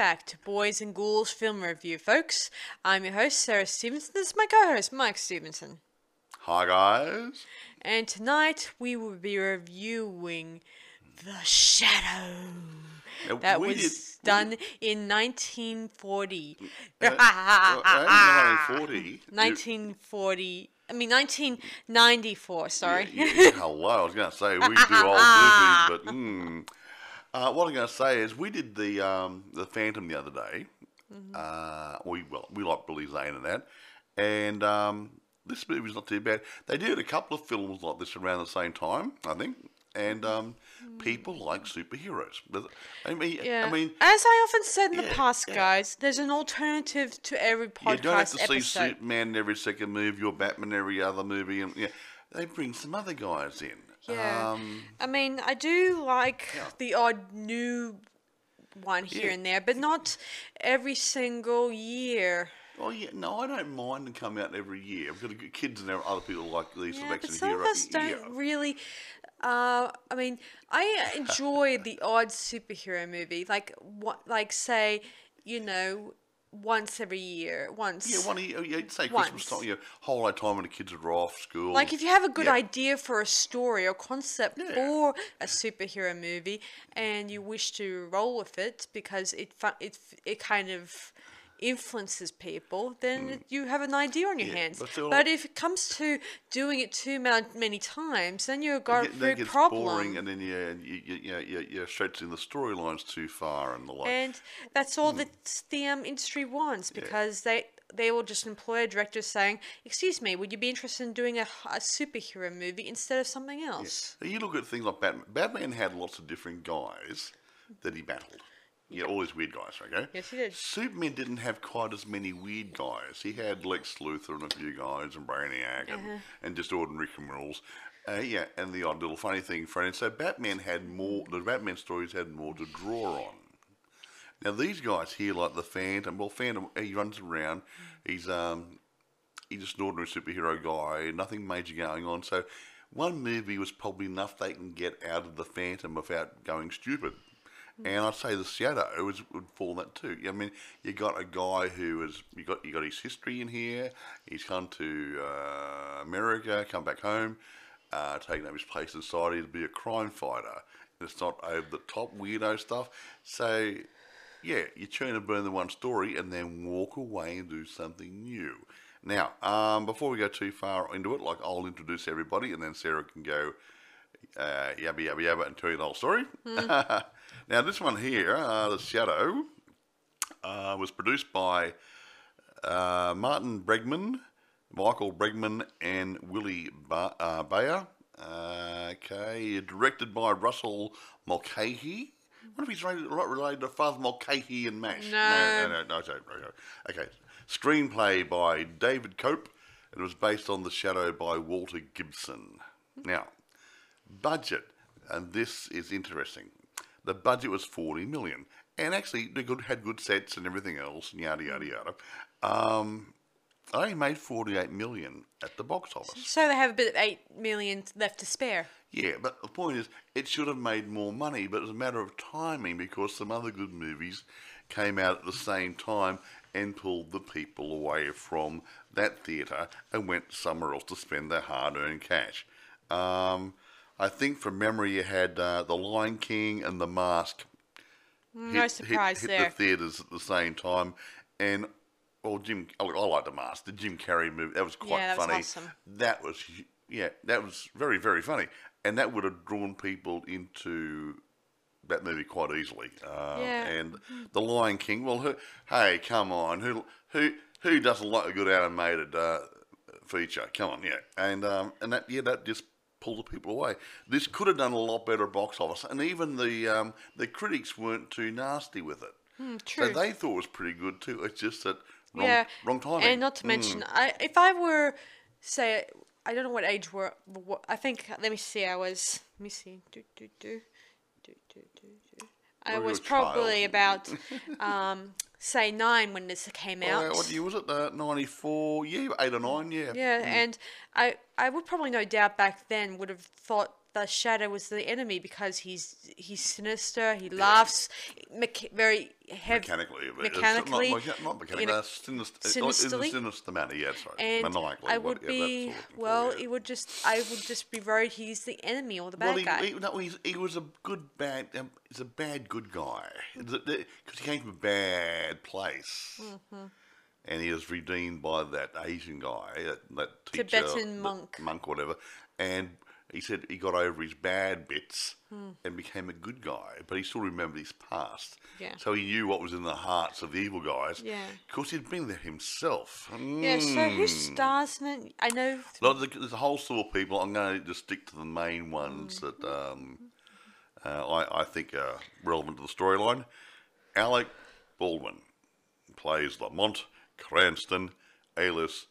Back to Boys and Ghouls Film Review, folks. I'm your host, Sarah Stevenson. This is my co host, Mike Stevenson. Hi, guys. And tonight we will be reviewing The Shadow. Now, That was did- done in 1940. Uh, well, uh, 1940. 1940. I mean, 1994, sorry. Yeah, yeah, hello, I was going to say we do old movies, but mm. Uh, what I'm going to say is we did the um, the Phantom the other day. Mm-hmm. Uh, we well we like Billy Zane and that, and um, this movie's not too bad. They did a couple of films like this around the same time, I think, and um, people like superheroes. I mean, Mm-hmm. Yeah. I mean, As I often said in the past, yeah. guys, there's an alternative to every podcast you don't have to see episode. Superman in every second movie or Batman every other movie, and yeah, they bring some other guys in. Yeah. Um, I mean, I do like Yeah. the odd new one here Yeah. and there, but not every single year. Oh yeah, no, I don't mind them coming out every year. I've got kids and other people like these Yeah, of but some hero. of us don't really. Uh, I mean, I enjoy the odd superhero movie, like what, like say, you know, once every year, once. Yeah, one of you, oh, yeah, say Once. Christmas time, know, whole lot of time when the kids are off school. Like if you have a good Yeah. idea for a story or concept Yeah. for a superhero movie, and you wish to roll with it because it fu- it it kind of influences people, then you have an idea on your Mm. Yeah, hands. but if it comes to doing it too ma- many times, then you've got a Get- it big problem. boring, and then yeah, you you you you you're stretching the storylines too far and the like. And that's all that the um, industry wants because they they will just employ a director saying, "Excuse me, would you be interested in doing a, a superhero movie instead of something else?" Now, you look at things like Batman. Batman had lots of different guys that he battled. Yeah, all these weird guys, okay? Yes, he did. Superman didn't have quite as many weird guys. He had Lex Luthor and a few guys and Brainiac and, Uh-huh. and just ordinary criminals. Uh, yeah, and the odd little funny thing for And so Batman had more, the Batman stories had more to draw on. Now these guys here, like the Phantom, well, Phantom, he runs around. He's um, he's just an ordinary superhero guy. Nothing major going on. So one movie was probably enough they can get out of the Phantom without going stupid. And I'd say the Shadow is, would fall in that too. I mean, you got a guy who is you got you got his history in here. He's come to uh, America, come back home, uh, taking up his place in society to be a crime fighter. And it's not over the top weirdo stuff. So yeah, you churn and burn the one story and then walk away and do something new. Now, um, before we go too far into it, like I'll introduce everybody and then Sarah can go uh, yabba yabba yabba and tell you the whole story. now, this one here, uh, The Shadow, uh, was produced by uh, Martin Bregman, Michael Bregman, and Willie ba- uh, Bayer. Uh, okay, directed by Russell Mulcahy. What if he's related, related to Father Mulcahy and MASH. No. no, no, no, no, no, no. Okay, screenplay by David Cope. It was based on The Shadow by Walter Gibson. Now, budget, and this is interesting. The budget was forty million, and actually they good, had good sets and everything else, and yada yada yada. Um, I made forty-eight million at the box office. So they have a bit of eight million left to spare. Yeah, but the point is, it should have made more money, but it was a matter of timing because some other good movies came out at the same time and pulled the people away from that theatre and went somewhere else to spend their hard-earned cash. Um, I think from memory, you had uh, The Lion King and The Mask. No surprise hit, there. the theatres at the same time, and well, Jim. I like the mask. The Jim Carrey movie that was quite Yeah, that was funny. awesome. That was yeah, that was very very funny, and that would have drawn people into that movie quite easily. Um, Yeah. And The Lion King. Well, who, hey, come on, who who who doesn't like a good animated uh, feature? Come on, yeah, and um, and that yeah, that just pulled the people away. This could have done a lot better box office, and even the um, the critics weren't too nasty with it. Hmm, true. So they thought it was pretty good too. It's just that wrong, yeah, wrong timing. And not to Mm. mention, I if I were say I don't know what age were. What, I think let me see. I was let me see. Do do do do do do do. I was probably about um say nine when this came out. yeah, what year was it? Uh, 94? Yeah, 8 or 9, yeah. Yeah, and I I would probably no doubt back then would have thought the shadow was the enemy because he's he's sinister. He laughs mecha- very heavy mechanically. mechanically, Not, not, not mechanically, in a- sinister, in a sinister manner, yeah, sorry. and maniacally, I would yeah, that's be what I'm for, well. yeah. It would just I would just be worried he's the enemy or the bad Well, he, guy. he, no, he's, he was a good bad. Um, he's a bad good guy because he came from a bad place, Mm-hmm. and he was redeemed by that Asian guy, that, that teacher, Tibetan monk. monk, whatever. And he said he got over his bad bits Hmm. and became a good guy, but he still remembered his past. Yeah. So he knew what was in the hearts of the evil guys. Yeah. Of course, he'd been there himself. yeah. So who Mm. stars in it? I know. No, there's a- whole slew of people. I'm going to just stick to the main ones that um, uh, I, I think are relevant to the storyline. Alec Baldwin plays Lamont Cranston, alias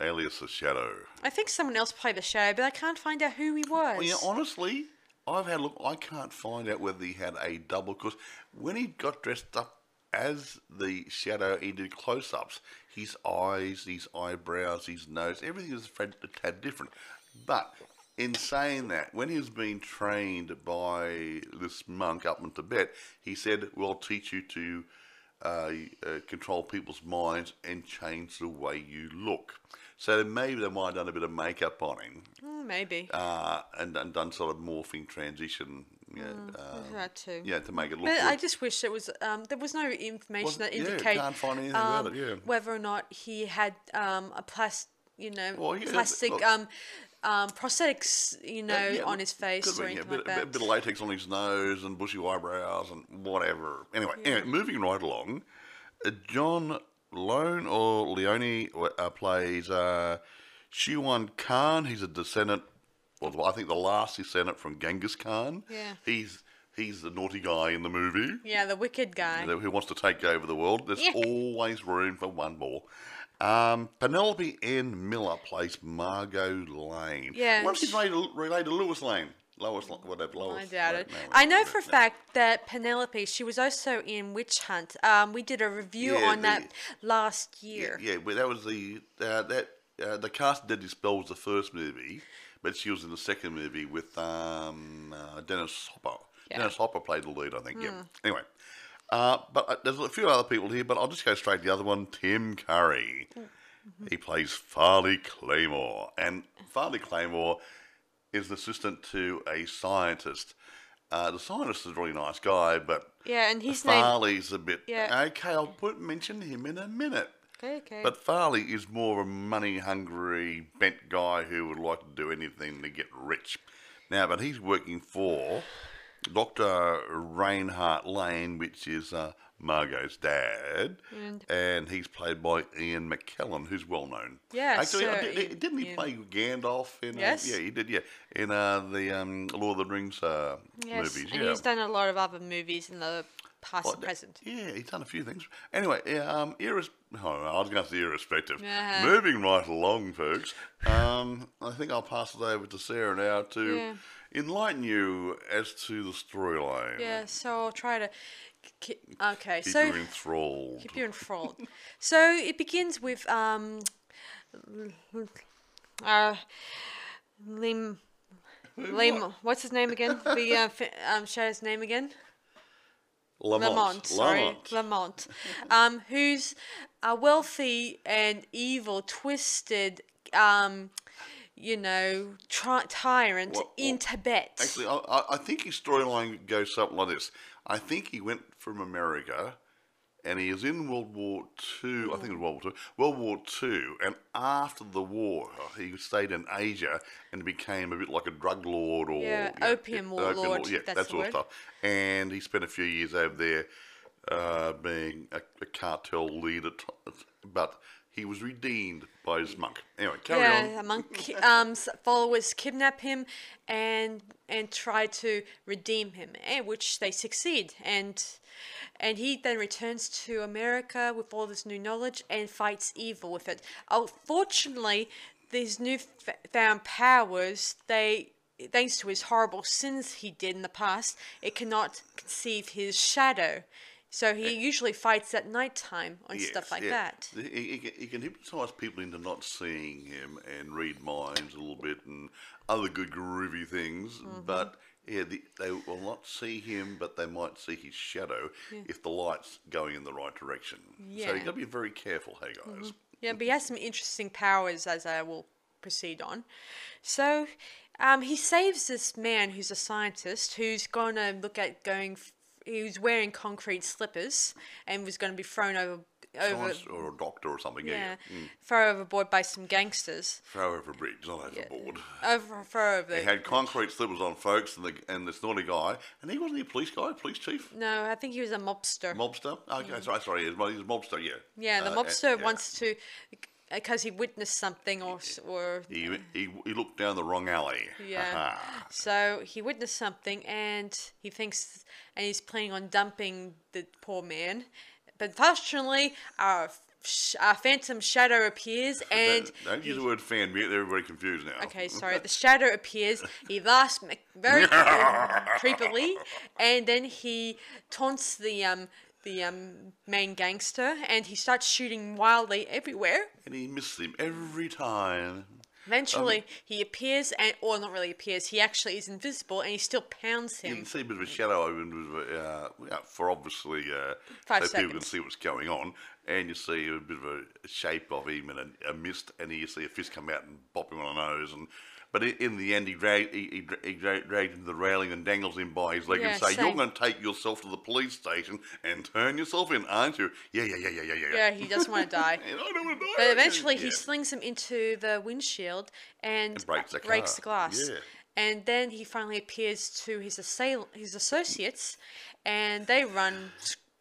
alias the Shadow. I think someone else played the shadow, but I can't find out who he was. Well, yeah, honestly, I've had a look. I can't find out whether he had a double because when he got dressed up as the shadow, he did close-ups. His eyes, his eyebrows, his nose, everything was a tad- different. But in saying that, when he was being trained by this monk up in Tibet, he said, "We'll teach you to." Uh, uh, control people's minds and change the way you look. So maybe they might have done a bit of makeup on him Mm, maybe. uh, and, and done sort of morphing transition. Yeah, Mm, that too. yeah, to make it look But good. I just wish there was um, there was no information Well, that yeah, find anything um, it, yeah. whether or not he had um, a plas you know Well, yeah, plastic look- um, um, prosthetics you know Uh, yeah, on his face or yeah, anything bit, like that. bit of latex on his nose and bushy eyebrows and whatever. Anyway, anyway, moving right along, uh, John Lone or Leone uh, plays uh, Shiwan Khan. He's a descendant, well, I think the last descendant from Genghis Khan. Yeah. He's he's the naughty guy in the movie. yeah, the wicked guy. who wants to take over the world. There's Yeah. always room for one more. Um, Penelope Ann Miller plays Margot Lane. Yeah, What if she's related, related to Lewis Lane? Lois, whatever. Lois, I doubt it. I know for a fact that Penelope, she was also in Witch Hunt. Um, we did a review Yeah, on that last year. Yeah, but that was the uh, that uh, the cast did was the first movie, but she was in the second movie with um, uh, Dennis Hopper. Yeah. Dennis Hopper played the lead, I think. Yeah. Anyway, uh, but uh, there's a few other people here, but I'll just go straight to the other one. Tim Curry. He plays Farley Claymore, and Farley Claymore is the assistant to a scientist. Uh, the scientist is a really nice guy, but Yeah, and his name. Farley's a bit. Yeah. Okay, I'll put mention him in a minute. Okay, okay. But Farley is more of a money hungry, bent guy who would like to do anything to get rich. Now, but he's working for Dr. Reinhardt Lane, which is uh, Margot's dad, And- and he's played by Ian McKellen, who's well known. Yeah, actually, did, didn't he Ian. play Gandalf in? Yes. Uh, yeah, he did. Yeah, in uh, the um, Lord of the Rings uh, yes, movies. and yeah. he's done a lot of other movies in the past Well, and present. Yeah, he's done a few things. Anyway, um, irres- oh, I was going to say irrespective. Uh-huh. Moving right along, folks. Um, I think I'll pass it over to Sarah now to Yeah. enlighten you as to the storyline. Yeah, so I'll try to. Keep, okay, Keep so you enthralled. keep you enthralled. so it begins with um, uh, Lim. Lim, what's his name again? The uh, fi- um, Shadow's name again? Lamont. Lamont, sorry, Lamont. Lamont, um, who's a wealthy and evil, twisted, um, you know, tri- tyrant Well- in Tibet. Actually, I, I- I think his storyline goes something like this. I think he went from America and he was in World War Two. I think it was World War Two. World War Two, and after the war, he stayed in Asia and became a bit like a drug lord or Yeah, know, opium warlord, yeah, that's that the sort of stuff. And he spent a few years over there, uh, being a, a cartel leader, but he was redeemed by his monk. Anyway, carry yeah, on. among ki- um, followers kidnap him and and try to redeem him, and which they succeed. And and he then returns to America with all this new knowledge and fights evil with it. Unfortunately, these new found powers they. Thanks to his horrible sins he did in the past, it cannot conceive his shadow. So he usually fights at nighttime stuff Yes, like yeah. that. He, he, can- he can hypnotise people into not seeing him and read minds a little bit and other good groovy things, Mm-hmm. but yeah, the, they will not see him, but they might see his shadow if the light's going in the right direction. So Yeah. Mm-hmm. you've got to be very careful, hey guys. Yeah, but he has some interesting powers as I will proceed on. So, um, he saves this man who's a scientist who's going to look at going. He was wearing concrete slippers and was going to be thrown over over or a doctor or something, yeah. yeah. Mm. thrown overboard by some gangsters. Throw over a bridge, not overboard. Over throw over. He had concrete slippers on, folks, and the and this naughty guy, and he wasn't he a police guy, police chief, no, I think he was a mobster. mobster. Okay, sorry, sorry, he's, a mobster, yeah. yeah, the Uh, mobster yeah. wants to because he witnessed something or or He, he, he looked down the wrong alley. Yeah. Aha. So he witnessed something and he thinks, and he's planning on dumping the poor man. But fortunately, our, our phantom shadow appears and. don't, don't use the word fan. They're very confused now. Okay, sorry. The shadow appears. He laughs very creepily, and then he taunts the um the um main gangster, and he starts shooting wildly everywhere. And he missed him every time. Eventually, he appears, and or not really appears. He actually is invisible, and he still pounds him. You can see a bit of a shadow over him, uh, for obviously uh, Five so people can see what's going on. And you see a bit of a shape of him and a, a mist, and you see a fist come out and bop him on the nose. And but in the end, he dragged he, he, he dra- dragged him to the railing and dangles him by his leg Yeah, and say, "You're going to take yourself to the police station and turn yourself in, aren't you?" Yeah, yeah, yeah, yeah, yeah, yeah. Yeah, he doesn't want to die. I don't want to die. But eventually, he slings him into the windshield and, breaks the breaks car. the glass. Yeah. And then he finally appears to his assail- his associates, and they run.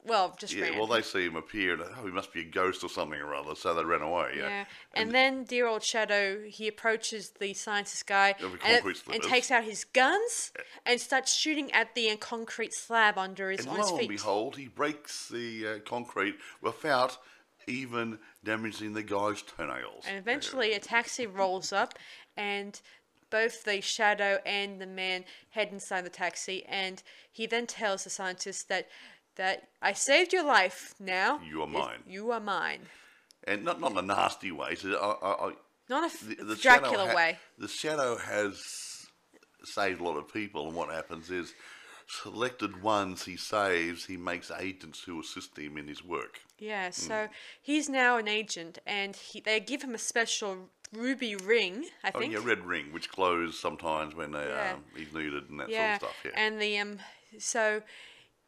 Well, just Yeah, ran. well, they see him appear, and oh, he must be a ghost or something or other, so they ran away. Yeah, yeah. And, then dear old Shadow, he approaches the scientist guy and, and takes out his guns and starts shooting at the uh, concrete slab under his and on his lo and behold, he breaks the uh, concrete without even damaging the guy's toenails. And eventually, a taxi rolls up, and both the shadow and the man head inside the taxi. And he then tells the scientist that that I saved your life. Now You are mine. You are mine. and not not in a nasty way. So I, I, I, Not a the, the Dracula ha- way. The shadow has saved a lot of people, and what happens is. Selected ones he saves, he makes agents who assist him in his work. Yeah. Mm. So he's now an agent, and he, they give him a special ruby ring. I Oh, think. yeah, red ring, which glows sometimes when uh, Yeah. um, he's needed and that yeah. sort of stuff. Yeah. And the um, so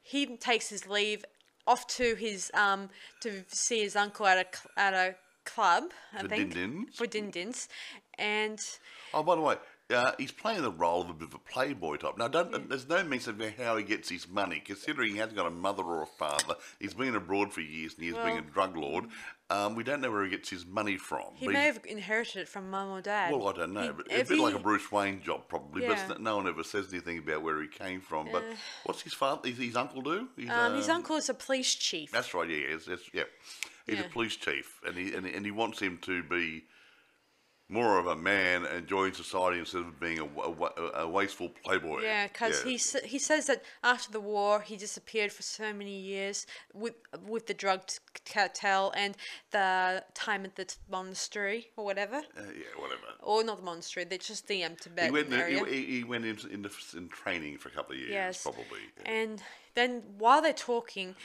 he takes his leave off to his um to see his uncle at a at a club. I For think din-dins? for din dins, and Oh, by the way, uh, he's playing the role of a bit of a playboy type. Now, don't, there's no mention of how he gets his money, considering he hasn't got a mother or a father. He's been abroad for years and years, being a drug lord. Um, we don't know where he gets his money from. he may have inherited it from mum or dad. well, I don't know, He- but a if bit like a Bruce Wayne job, probably. Yeah. But no one ever says anything about where he came from. But what's his father? His, his uncle do? He's, Um, his um, uncle is a police chief. That's right. Yeah, yes, yes, yeah. He's Yeah. a police chief, and he and, he- and he wants him to be more of a man enjoying society instead of being a, wa- a wasteful playboy. Yeah, because he s- he says that after the war he disappeared for so many years with with the drug cartel and the time at the t- monastery or whatever, Uh, yeah, whatever. or not the monastery, they're just the um, Tibet He went, area. he, he went into, into in training for a couple of years, Yes. probably. And then while they're talking,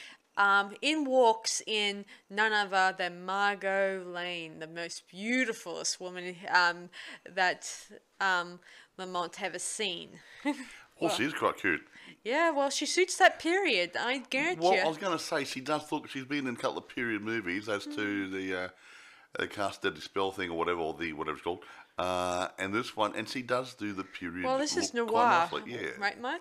um, in walks in none other than Margot Lane, the most beautifulest woman um, that um, Lamont ever seen. Well, she is quite cute. yeah, well, she suits that period. I guarantee Well, you. I was going to say she does look. She's been in a couple of period movies as to Mm. the uh, the cast deadly spell thing or whatever, or the whatever it's called. Uh, and this one, and she does do the period. well, this is noir, yeah. right, Mike?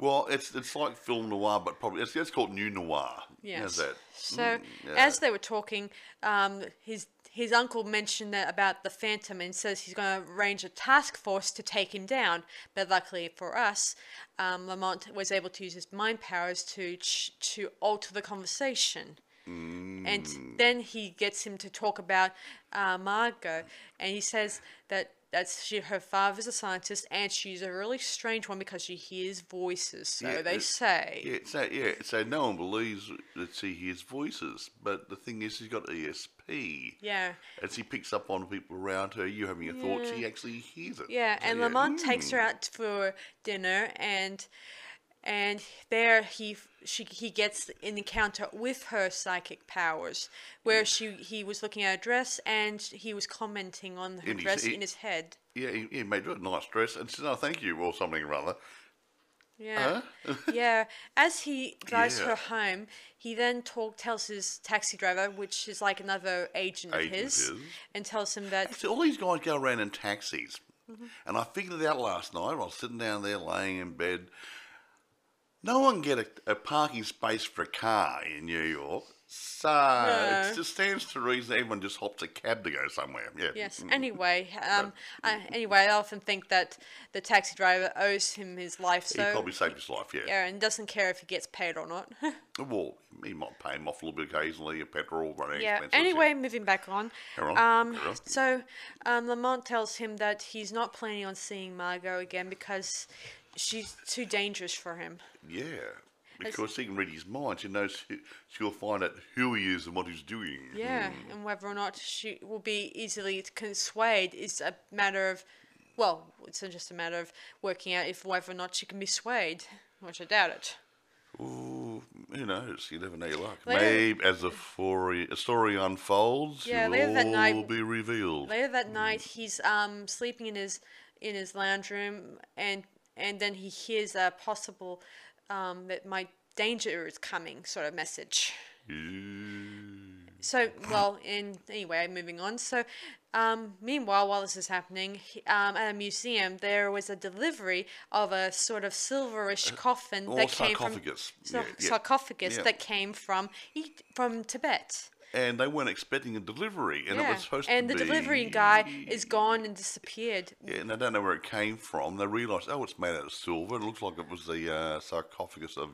Well, it's it's like film noir, but probably it's, it's called new noir. Yes. How's that? So Mm, yeah. as they were talking, um, his his uncle mentioned that about the Phantom and says he's going to arrange a task force to take him down. But luckily for us, um, Lamont was able to use his mind powers to ch- to alter the conversation. Mm. And then he gets him to talk about uh, Margot, and he says that that's she her father's a scientist and she's a really strange one because she hears voices. So Yeah, they it- say. Yeah, so yeah, so no one believes that she hears voices, but the thing is, she's got ESP. Yeah. As she picks up on people around her, you having a thought, she actually hears it. Yeah, So, and Lamont takes mm. her out for dinner, and and there he she he gets an encounter with her psychic powers, where she he was looking at a dress and he was commenting on her And he dress said- in his head. Yeah, he, he made a nice dress and said, "Oh, thank you," or something or other. Yeah, yeah. As he drives Yeah. her home, he then talk tells his taxi driver, which is like another agent, Agent of his, of his. and tells him that So all these guys go around in taxis, Mm-hmm. and I figured it out last night. I was sitting down there laying in bed. No one get a, a parking space for a car in New York, so No. it just stands to reason everyone just hops a cab to go somewhere. Yeah. Yes. Anyway, um, I, anyway, I often think that the taxi driver owes him his life, So He probably saved his life. Yeah. yeah, and doesn't care if he gets paid or not. Well, he might pay him off a little bit occasionally. A petrol running yeah. expenses. Anyway, moving back on. Carry on, Um, carry on. so um, Lamont tells him that he's not planning on seeing Margot again because she's too dangerous for him. Yeah. Because he can read his mind, she knows who, she'll find out who he is and what he's doing. Yeah, and whether or not she will be easily swayed is a matter of, well, it's just a matter of working out if whether or not she can be swayed, which I doubt it. Ooh, who knows? You never know your luck. Later- Maybe as the story, a story unfolds, Yeah, later that night- be revealed. Later that night, he's um sleeping in his in his lounge room, and and then he hears a possible um that my danger is coming sort of message. So, well, in anyway, moving on. So, um, meanwhile, while this is happening, he- um, at a museum, there was a delivery of a sort of silverish coffin or that came from sarcophagus. Yeah, sarcophagus Yeah. that came from from Tibet. And they weren't expecting a delivery, and it was supposed and to be. And the delivery guy is gone and disappeared. Yeah, and they don't know where it came from. They realised, oh, it's made out of silver. It looks like it was the uh, sarcophagus of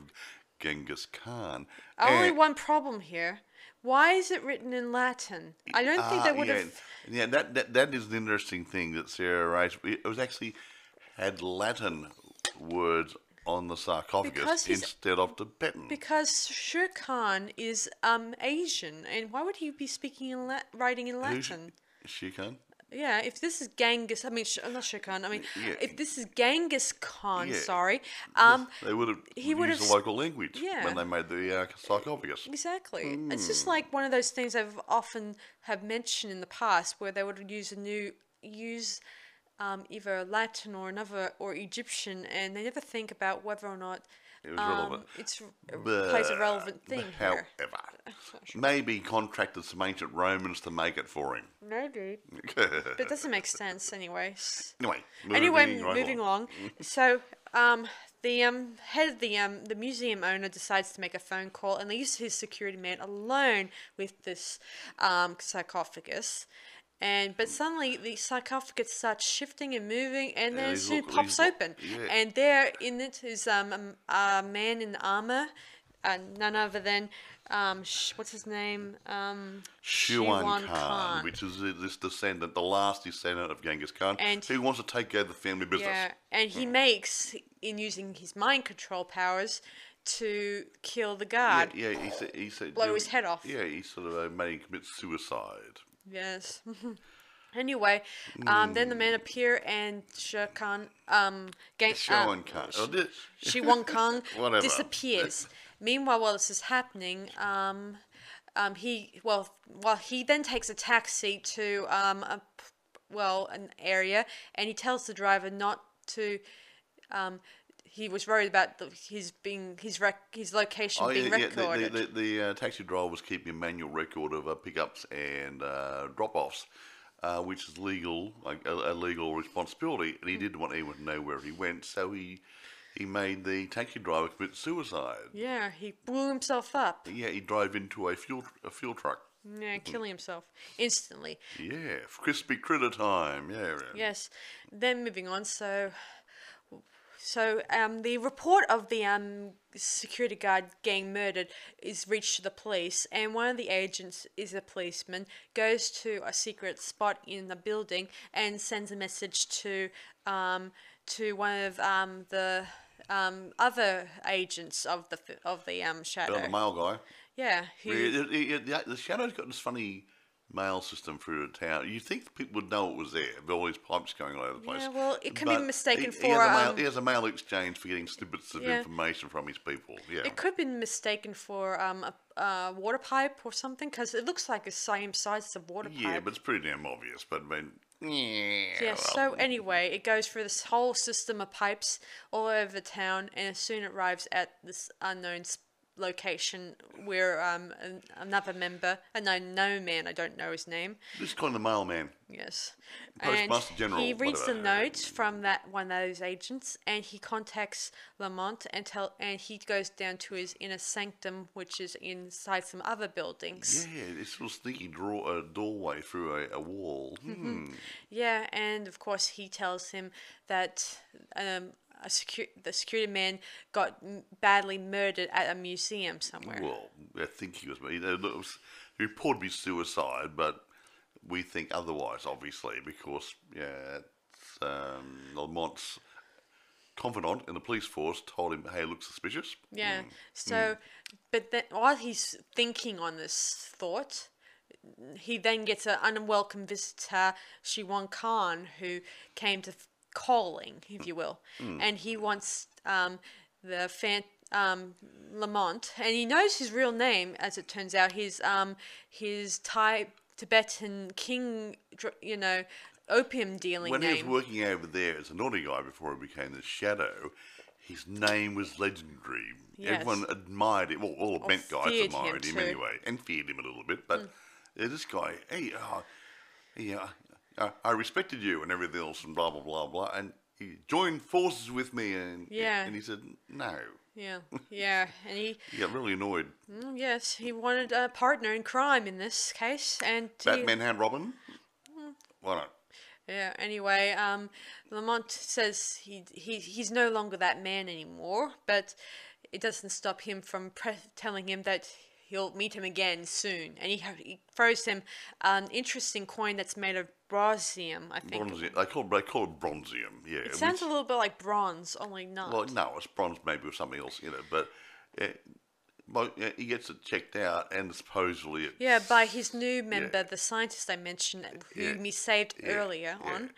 Genghis Khan. Only And- one problem here. Why is it written in Latin? I don't think Ah, they would yeah, have. Yeah, that, that that is an interesting thing that Sarah raised. It was actually had Latin words on the sarcophagus instead of Tibetan. Because Sher Khan is um Asian, and why would he be speaking in La- writing in Who's- Latin? She can. Yeah, if this is Genghis, I mean, not Sher Khan. I mean, Yeah. if this is Genghis Khan, Yeah. sorry, um, They would have he used would the have s- local language yeah. when they made the uh, sarcophagus. exactly. It's just Hmm. like one of those things I've often have mentioned in the past, where they would use a new use um, either Latin or another or Egyptian, and they never think about whether or not It was um, relevant. it's plays a relevant thing here. However, maybe contracted some ancient Romans to make it for him. Maybe, but it doesn't make sense, anyways. anyway, moving anyway, right moving along. along. so, um, the um, head of the um, the museum owner decides to make a phone call and leaves his security man alone with this um, sarcophagus. And but suddenly the sarcophagus starts shifting and moving, and then it look- pops look- open. yeah. And there in it is um, um, a man in armor, uh, none other than um, sh- what's his name? Um, Shuan Khan, which is this descendant, the last descendant of Genghis Khan, And- who wants to take over the family business. Yeah, and he makes in using his mind control powers to kill the Yeah, guard. yeah, he said, he said, Blow his head off. Yeah, he sort of uh, made him commit suicide. Yes. anyway, um, then the men appear and Khan, um, gang, Shuan uh, Khan. Oh, did- Shi Wong Kong disappears. Meanwhile, while this is happening, um, um, he well, well, he then takes a taxi to um, a well an area, and he tells the driver not to. Um, he was worried about the, his being his rec- his location Oh, being yeah, yeah. The, recorded. the, the, uh, taxi driver was keeping a manual record of uh, pickups and uh, drop offs, uh, which is legal, like a, a legal responsibility. And he didn't want anyone to know where he went, so he he made the taxi driver commit suicide. yeah, he blew himself up. Yeah, he drove into a fuel a fuel truck. Yeah, killing himself instantly. Yeah, crispy critter time. Yeah. yeah. Yes. Then moving on, so so um, the report of the um, security guard getting murdered is reached to the police, and one of the agents is a policeman, goes to a secret spot in the building and sends a message to um, to one of um, the um, other agents of the of the um, shadow. The male guy. yeah, who, it- it- it- the Shadow's got this funny mail system through the town. You think people would know it was there, with all these pipes going all over the place. Yeah, well, it can be mistaken he, for, He has, a mail, um, he has a mail exchange for getting snippets of Yeah. information from his people. Yeah. It could be mistaken for um, a, water pipe or something because it looks like the same size as a water yeah, pipe. Yeah, but it's pretty damn obvious. But I mean, yeah. yeah, well, so anyway, it goes through this whole system of pipes all over the town and as soon it arrives at this unknown s- location where um, an, another member, a no, no man, I don't know his name, this is kind of the mailman. Yes. Postmaster and General, he reads the whatever. note from that one of those agents, and he contacts Lamont and tell, and he goes down to his inner sanctum, which is inside some other buildings. Yeah, this little sneaky draw, a doorway through a, a wall. Hmm. Yeah, and of course he tells him that um, a secu- the security man got m- badly murdered at a museum somewhere. Well, I think he was. He, it was reported to be suicide, but we think otherwise, obviously, because yeah, it's, um, Lamont's confidant in the police force told him, "Hey, it looks suspicious." Yeah. So, but then while he's thinking on this thought, he then gets an unwelcome visitor, Shiwan Khan, who came to calling, if you will, and he wants um, the fan. Um, Lamont, and he knows his real name, as it turns out. His um, his Thai Tibetan king, you know, opium dealing When he was working over there as a naughty guy before he became the Shadow, his name was legendary. Yes. Everyone admired him. Well, all the Bent guys him admired him. Mm. anyway, and feared him a little bit. But yeah, this guy, hey, uh, yeah, uh, I respected you and everything else, and blah blah blah blah. And he joined forces with me, and Yeah. and he said no. yeah, yeah, and he He got really annoyed. Mm, Yes, he wanted a partner in crime in this case, and he- Batman had Robin. Why not? yeah. Anyway, um, Lamont says he he he's no longer that man anymore, but it doesn't stop him from telling him that he'll meet him again soon, and he, he throws him an interesting coin that's made of bronzium, I think. Bronzium. They call it, they call it bronzium. Yeah. It sounds a little bit like bronze, only not. Well, no, it's bronze maybe with something else in it, but well, yeah, he gets it checked out, and supposedly it's, yeah, by his new member, the scientist I mentioned, who Yeah, we saved yeah, earlier yeah. on.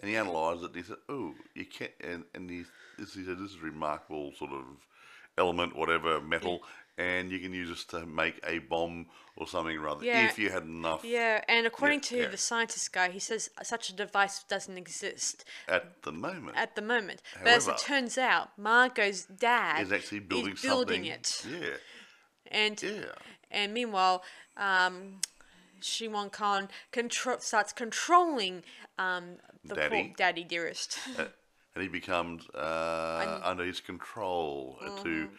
And he analysed it, and he said, "Oh, you can't." And, and he, this, he said, "This is a remarkable sort of element, whatever metal, and you can use this to make a bomb or something rather Yeah. if you had enough Yeah, and according to yeah. the scientist guy, he says such a device doesn't exist at the moment." at the moment. but as it turns out, Margot's dad is actually building building something. it, Yeah, and yeah. and meanwhile, um, Khan control starts controlling um, the poor Daddy. daddy dearest. and he becomes uh, under his control uh, to Mm-hmm.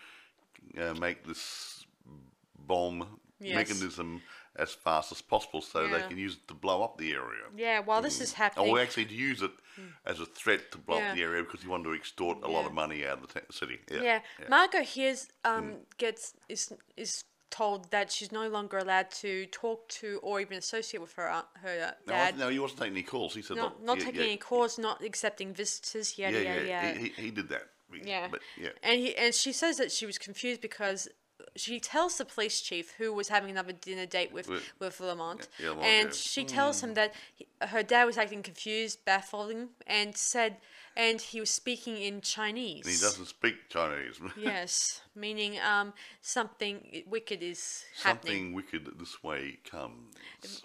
Uh, make this bomb Yes. mechanism as fast as possible so they can use it to blow up the area. yeah, while this is happening, Or actually to use it as a threat to blow Yeah. up the area because he wanted to extort a lot of money out of the t- city. Yeah. Yeah, Margot hears um gets is is told that she's no longer allowed to talk to or even associate with her aunt, her uh, No, I- dad. no, he wasn't taking any calls. He said, not not yeah, taking yeah, any calls, not accepting visitors. Yada Yeah, yada yeah, yada. He, he, he did that. Yeah. But yeah. And he and she says that she was confused because she tells the police chief who was having another dinner date with With- with Lamont, yeah, Lamont, and yeah. she tells him hmm. that he, her dad was acting confused, baffling, and said, and he was speaking in Chinese. And he doesn't speak Chinese. Yes, meaning um something wicked is happening. Something wicked this way comes.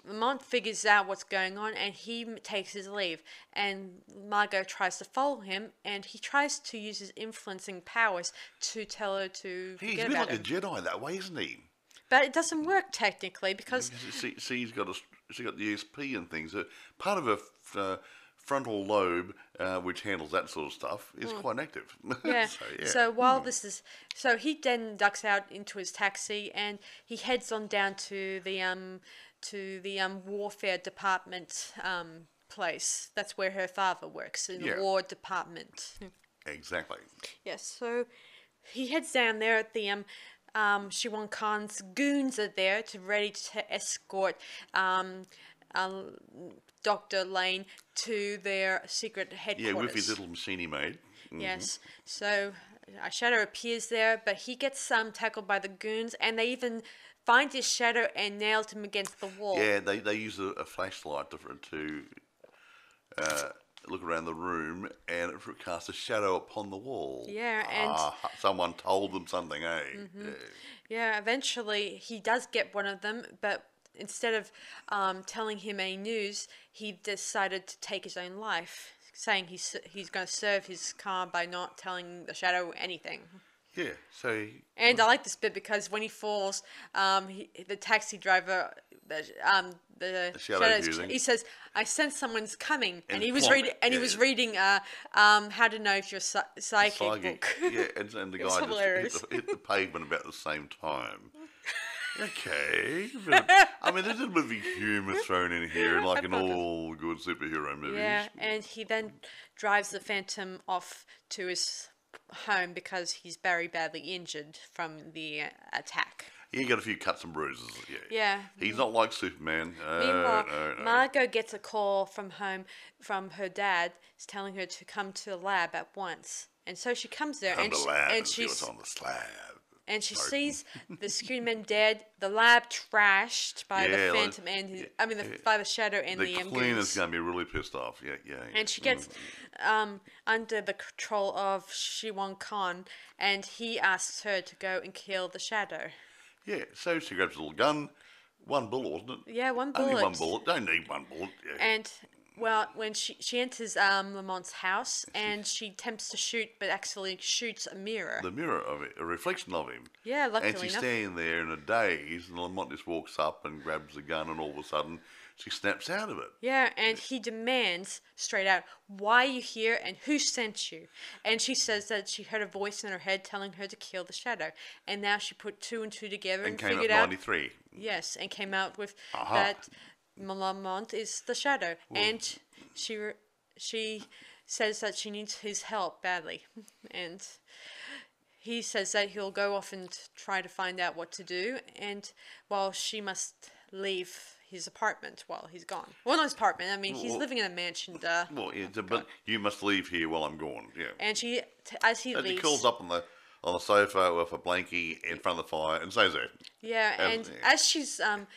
Lamont figures out what's going on and he takes his leave. And Margot tries to follow him and he tries to use his influencing powers to tell her to He's a bit about like a it. Jedi that way, isn't he? But it doesn't work technically because See, see, he's got a, she's got the ESP and things. Uh, part of her uh, frontal lobe, uh, which handles that sort of stuff, is quite active. Yeah. so, yeah. So while this is so he then ducks out into his taxi and he heads on down to the um to the um warfare department um place. That's where her father works in Yeah. the war department. Exactly. Yes, so he heads down there at the um, um, Shiwan Khan's goons are there to ready to escort um, uh, Doctor Lane to their secret headquarters. Yeah, with his little machine he made. Yes. So a shadow appears there, but he gets um, tackled by the goons, and they even find his shadow and nailed him against the wall. Yeah, they, they use a, a flashlight to, to uh, look around the room and it casts a shadow upon the wall. Yeah, and- ah, someone told them something, eh? Yeah. Yeah, eventually he does get one of them, but instead of um, telling him any news, he decided to take his own life, saying he's he's going to serve his car by not telling the shadow anything. Yeah, so And I like this bit because when he falls, um, he, the taxi driver, the um, the, shadow's- using. he says, "I sense someone's coming," and, And he was reading, and he was reading, uh, um, how to know if you're psy- psychic, psychic. book. yeah, and, and the guy just hit the, hit the pavement about the same time. Okay. I mean, there's a bit of humour thrown in here, like in all good superhero movies. Yeah, and he then drives the Phantom off to his home because he's very badly injured from the attack. He got a few cuts and bruises. Yeah. Yeah. He's not like Superman. Meanwhile, no, no. Margot gets a call from home from her dad, telling her to come to the lab at once. And so she comes there, Come and to she, lab and and she's on the slab. And she Sorry. sees the security man dead, the lab trashed by Yeah, the like- Phantom and his, yeah, I mean the, yeah. by the Shadow and The the, cleaner's going to be really pissed off. Yeah, yeah. And she gets um, under the control of Shiwan Khan, and he asks her to go and kill the Shadow. Yeah, so she grabs a little gun. One bullet, wasn't it? Yeah, one bullet. Only one bullet. Don't need one bullet. Yeah. And well, when she she enters um, Lamont's house, and she attempts to shoot, but actually shoots a mirror. the mirror of it, a reflection of him. Yeah, And she's enough. standing there in a daze, and Lamont just walks up and grabs the gun, and all of a sudden she snaps out of it. Yeah, and he demands straight out, "Why are you here, and who sent you?" And she says that she heard a voice in her head telling her to kill the shadow, and now she put two and two together and, And came up figured out 93. Yes, and came out with Aha. that Lamont is the shadow, and she she says that she needs his help badly, and he says that he'll go off and try to find out what to do, and while she must leave his apartment while he's gone. Well, not his apartment. I mean, he's Well- living in a mansion, duh. Well, yeah, but you must leave here while I'm gone. Yeah. And she, t- as he And he curls up on the on the sofa with a blankie in front of the fire and says that. Yeah, and Everything. as she's um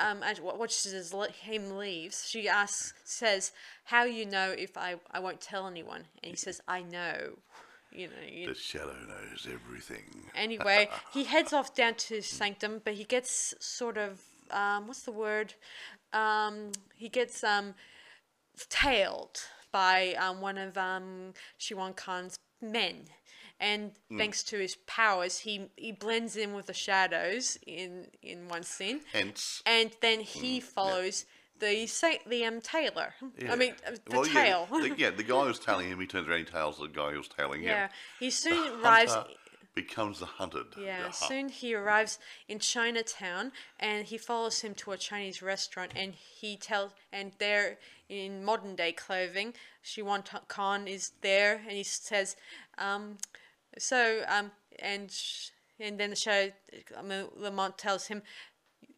um as what watches him leaves, she asks says, "How you know if I I won't tell anyone?" And he says, "I know." You know. You, The shadow knows everything. anyway, he heads off down to his sanctum, but he gets sort of um what's the word? Um he gets um tailed by um, one of um, Shiwan Khan's men. And thanks to his powers, he, he blends in with the shadows in, in one scene. Hence. And then he follows the sa- the um, tailor. yeah. I mean, uh, the Well, tail. Yeah, the, yeah, the guy who's tailing him, he turns around, he tails the guy who's tailing him. yeah. He soon arrives. becomes the hunted. Yeah, Yeah. soon he arrives in Chinatown and he follows him to a Chinese restaurant and he tells and there in modern day clothing, Shiwan Khan is there and he says, um, so um, and and then the show um, Lamont tells him,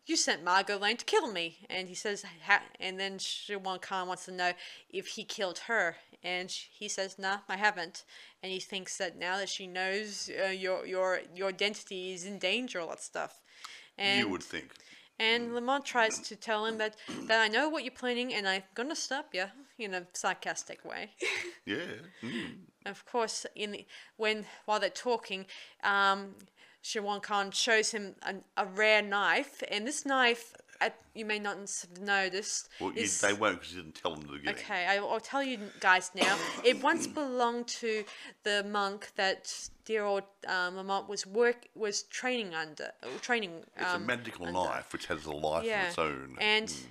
you sent Margot Lane to kill me. And he says, ha-, and then Shiwan Khan wants to know if he killed her. And sh- he says, nah, I haven't. And he thinks that now that she knows uh, your, your, your identity is in danger, all that stuff. And, you would think. and Lamont tries to tell him that, that I know what you're planning and I'm going to stop you in a sarcastic way. Yeah. Mm. of course, in when while they're talking, um, Shiwan Khan shows him an, a rare knife, and this knife, uh, you may not have noticed, Well, you, is they won't because you didn't tell them the beginning. okay. I, I'll tell you guys now. It once belonged to the monk that dear old um, Lamont was work was training under, uh, training. It's um, a magical knife which has a life yeah, of its own. and Mm.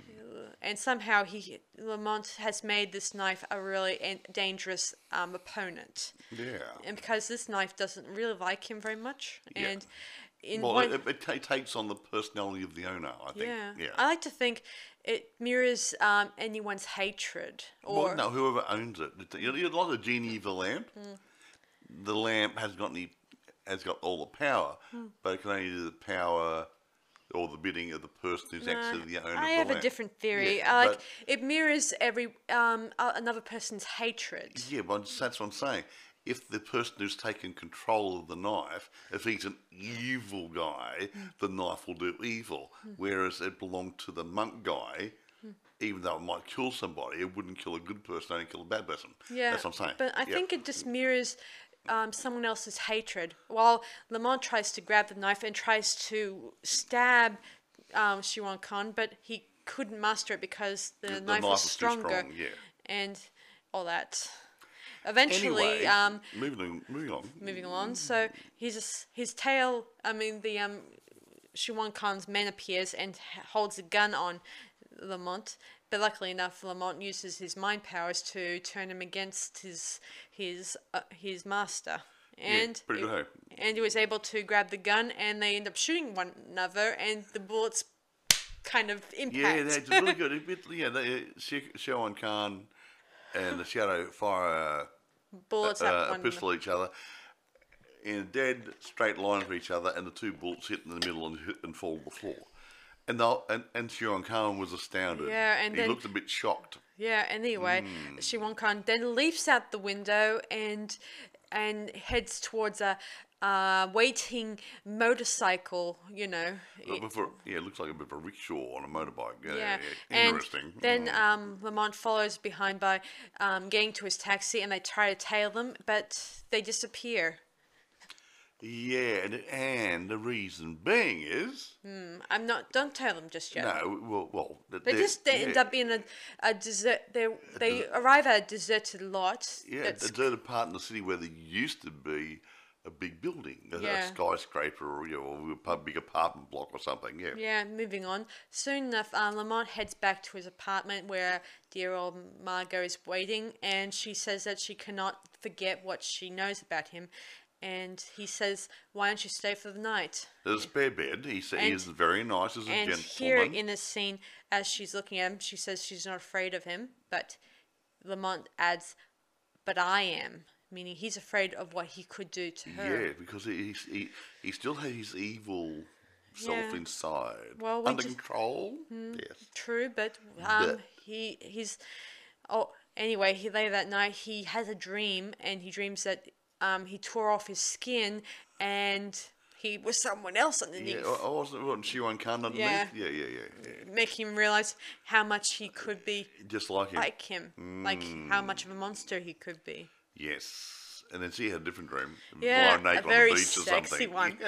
And somehow he Lamont has made this knife a really an- dangerous um, opponent. yeah. and because this knife doesn't really like him very much, Yeah. and in Well, one, it, it ta- takes on the personality of the owner, I think. yeah, Yeah. I like to think it mirrors um, anyone's hatred or well, no, whoever owns it. You're, you're like a genie of a lamp. Mm. the lamp has got any has got all the power, Hmm. but it can only do the power or the bidding of the person who's actually the owner I have a different theory. Yeah, like it mirrors every um another person's hatred. Yeah, but that's what I'm saying. If the person who's taken control of the knife, if he's an evil guy, Hmm. the knife will do evil. Whereas it belonged to the monk guy, Hmm. even though it might kill somebody, it wouldn't kill a good person, only kill a bad person. Yeah, That's what I'm saying. But I Yeah. think it just mirrors um, someone else's hatred. While Lamont tries to grab the knife and tries to stab um, Shiwan Khan, but he couldn't master it because the, The- knife, knife was was stronger. strong, yeah. And all that. Eventually, Anyway, um, moving, moving on. moving along. So his his tail. I mean, the um, Shiwan Khan's man appears and holds a gun on Lamont. But luckily enough, Lamont uses his mind powers to turn him against his his uh, his master. And pretty good, and he was able to grab the gun, and they end up shooting one another, and the bullets kind of impact. Yeah, that's really good. A bit, yeah, they, Shiwan Khan and the Shadow fire bullets uh, at a one pistol at each other in a dead straight line for each other, and the two bullets hit in the middle and hit and fall to the floor. And they'll, and and Khan was astounded. Yeah, and he then- looked a bit shocked. Yeah, anyway, Hmm. Shiwan Khan then leaps out the window and and heads towards a uh, waiting motorcycle, you know. Before, yeah, it looks like a bit of a rickshaw on a motorbike. Yeah, Yeah, yeah, and interesting. then Mm. um, Lamont follows behind by um, getting to his taxi, and they try to tail them, but they disappear. Yeah, and, and the reason being is I'm not. Don't tell them just yet. no, well, well They just they end up in a, a desert. They they arrive at a deserted lot. Yeah, a deserted part in the city where there used to be a big building, a, a skyscraper, or, you know, a big apartment block or something. Yeah. Yeah, moving on. Soon enough, um, Lamont heads back to his apartment where dear old Margot is waiting, and she says that she cannot forget what she knows about him. And he says, "Why don't you stay for the night?" There's a spare bed. He says And- he's very nice as a And gentleman. here in this scene, as she's looking at him, she says she's not afraid of him, but Lamont adds, "But I am," meaning he's afraid of what he could do to her. yeah, because he, he he still has his evil self Yeah. inside. Well, we under just- control. Yes. True, but um, But- he he's oh anyway. He later that night he has a dream, and he dreams that um he tore off his skin, and he was someone else Yeah. underneath, I I wasn't. Wasn't Shiwan Khan underneath? Yeah. Yeah. Yeah. Yeah. yeah. making him realize how much he could be Just like him. like him, like how much of a monster he could be. Yes. And then she had a different dream. Yeah, a very on the beach or sexy something. one.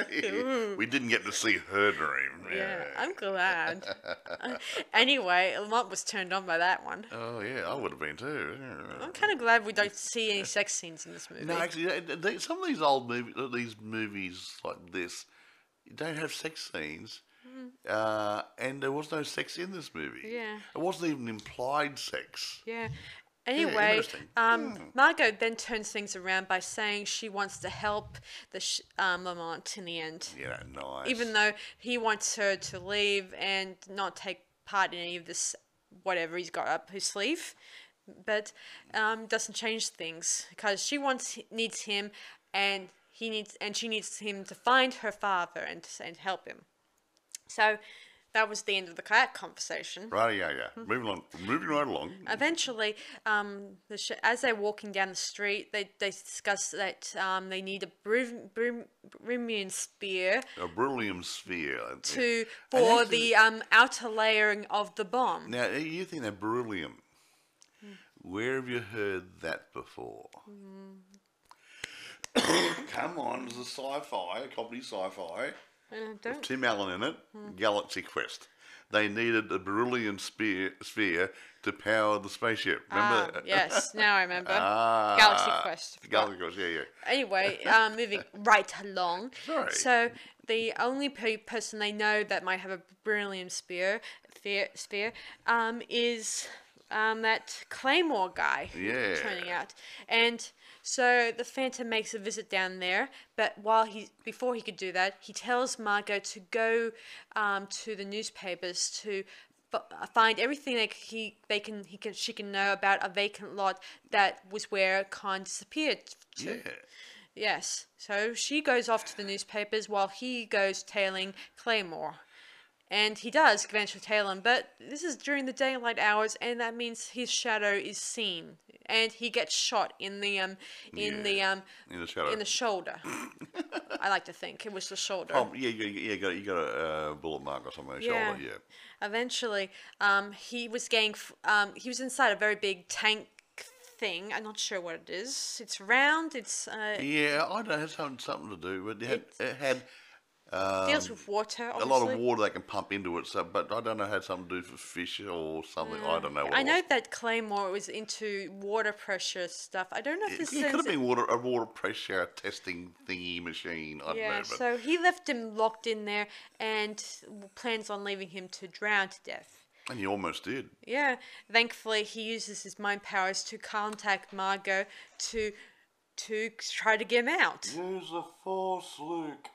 We didn't get to see her dream. Yeah, I'm glad. anyway, Lamont was turned on by that one. Oh yeah, I would have been too. I'm kind of glad we don't see any sex scenes in this movie. No, actually, they- some of these old movies, these movies like this, don't have sex scenes, uh, and there was no sex in this movie. Yeah. it wasn't even implied sex. Yeah. Anyway, interesting. um, Margot then turns things around by saying she wants to help the sh- um, Lamont in the end, Yeah, nice. even though he wants her to leave and not take part in any of this whatever he's got up his sleeve. But um, doesn't change things because she wants needs him, and he needs and she needs him to find her father and and help him. So that was the end of the kayak conversation. right, yeah, yeah. Hmm. Moving on, moving right along. Eventually, um, the sh- as they're walking down the street, they, they discuss that um, they need a brim, brim, Brimian spear A beryllium sphere. to for the um, outer layering of the bomb. Now, you think that beryllium? Where have you heard that before? Come on, there's a sci-fi, a comedy sci-fi. Don't Tim Allen in it, Hmm. Galaxy Quest. They needed a beryllium sphere, sphere to power the spaceship. ah, Remember? yes, now I remember. Ah, Galaxy Quest. Galaxy Quest, yeah, yeah. anyway, um, moving right along. Sorry. So the only pe- person they know that might have a beryllium spear, sphere, sphere um, is um, that Claymore guy. Yeah. Turning out, and so the Phantom makes a visit down there. But while he, before he could do that, he tells Margot to go um, to the newspapers to f- find everything that he they can he can she can know about a vacant lot that was where Khan disappeared to. Yeah. Yes. So she goes off to the newspapers while he goes tailing Claymore. And he does eventually tail him, but this is during the daylight hours, and that means his shadow is seen, and he gets shot in the um in the um In the shadow. in the shoulder. I like to think it was the shoulder. Oh, yeah, yeah, yeah, you got, you got a uh, bullet mark or something on your Yeah. shoulder, yeah. Eventually, um, he was getting, um, he was inside a very big tank thing. I'm not sure what it is. It's round. It's uh, Yeah, I don't know, it had something, something to do, but it had, it had um, deals with water. a lot of water they can pump into it, so, but I don't know, how had something to do with fish or something. I don't know what I know was. that Claymore was into water pressure stuff. I don't know if It, this it could have been water, a water pressure testing thingy machine. I don't Yeah, know, but so he left him locked in there and plans on leaving him to drown to death. and he almost did. Yeah, thankfully he uses his mind powers to contact Margot to to try to get him out. Use the force, Luke.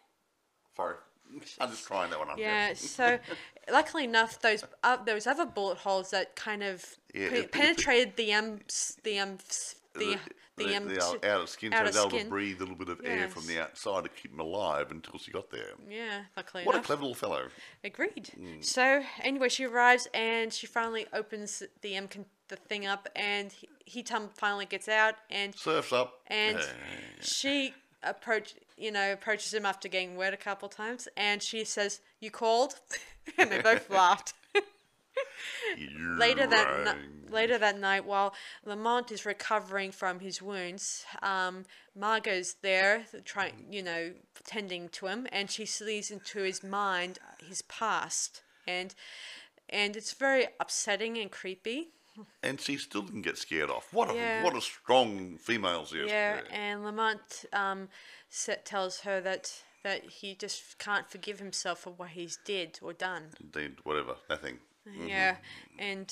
Sorry, I'm just trying that one on. Yeah, so luckily enough, those uh, those other bullet holes that kind of Yeah, pe- it- it- penetrated the um the um s- the the, um the outer skin, so outer he able to breathe a little bit of air from the outside to keep him alive until she got there. yeah, luckily What a clever little fellow. Agreed. Mm. So anyway, she arrives and she finally opens the um con- the thing up, and he, he tum- finally gets out, and Surfs up. and Yeah. she approach you know approaches him after getting wet a couple times, and she says, "You called," and they both laughed. later that ni- later that night, while Lamont is recovering from his wounds, um, Margot's there, trying you know tending to him, and she sees into his mind his past, and and it's very upsetting and creepy. And she still didn't get scared off. What a Yeah. what a strong female she is. Yeah, and Lamont um, tells her that that he just can't forgive himself for what he's did or done. Indeed, whatever, nothing. Yeah, and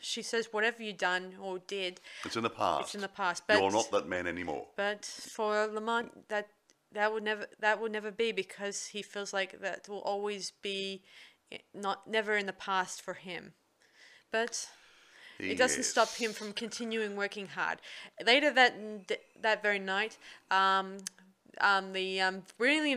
she says, "Whatever you done or did, It's in the past. it's in the past." You're not that man anymore. but for Lamont, that that will never that will never be because he feels like that will always be not never in the past for him. But it doesn't stop him from continuing working hard. Later that that very night, um, um, the um,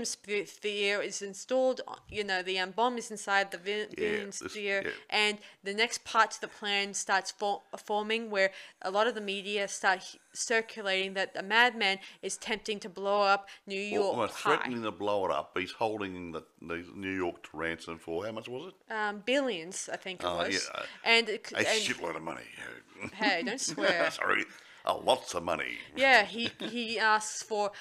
spe- sphere is installed. You know, the um, bomb is inside the Williams this- sphere, yeah. and the next part to the plan starts for- forming, where a lot of the media start h- circulating that a madman is tempting to blow up New York Well, threatening to blow it up. He's holding the, the New York to ransom for how much was it? Um, billions, I think it Oh, was. yeah. And, it, A and shitload of money. hey, don't swear. Sorry, uh, lots of money. Yeah, he he asks for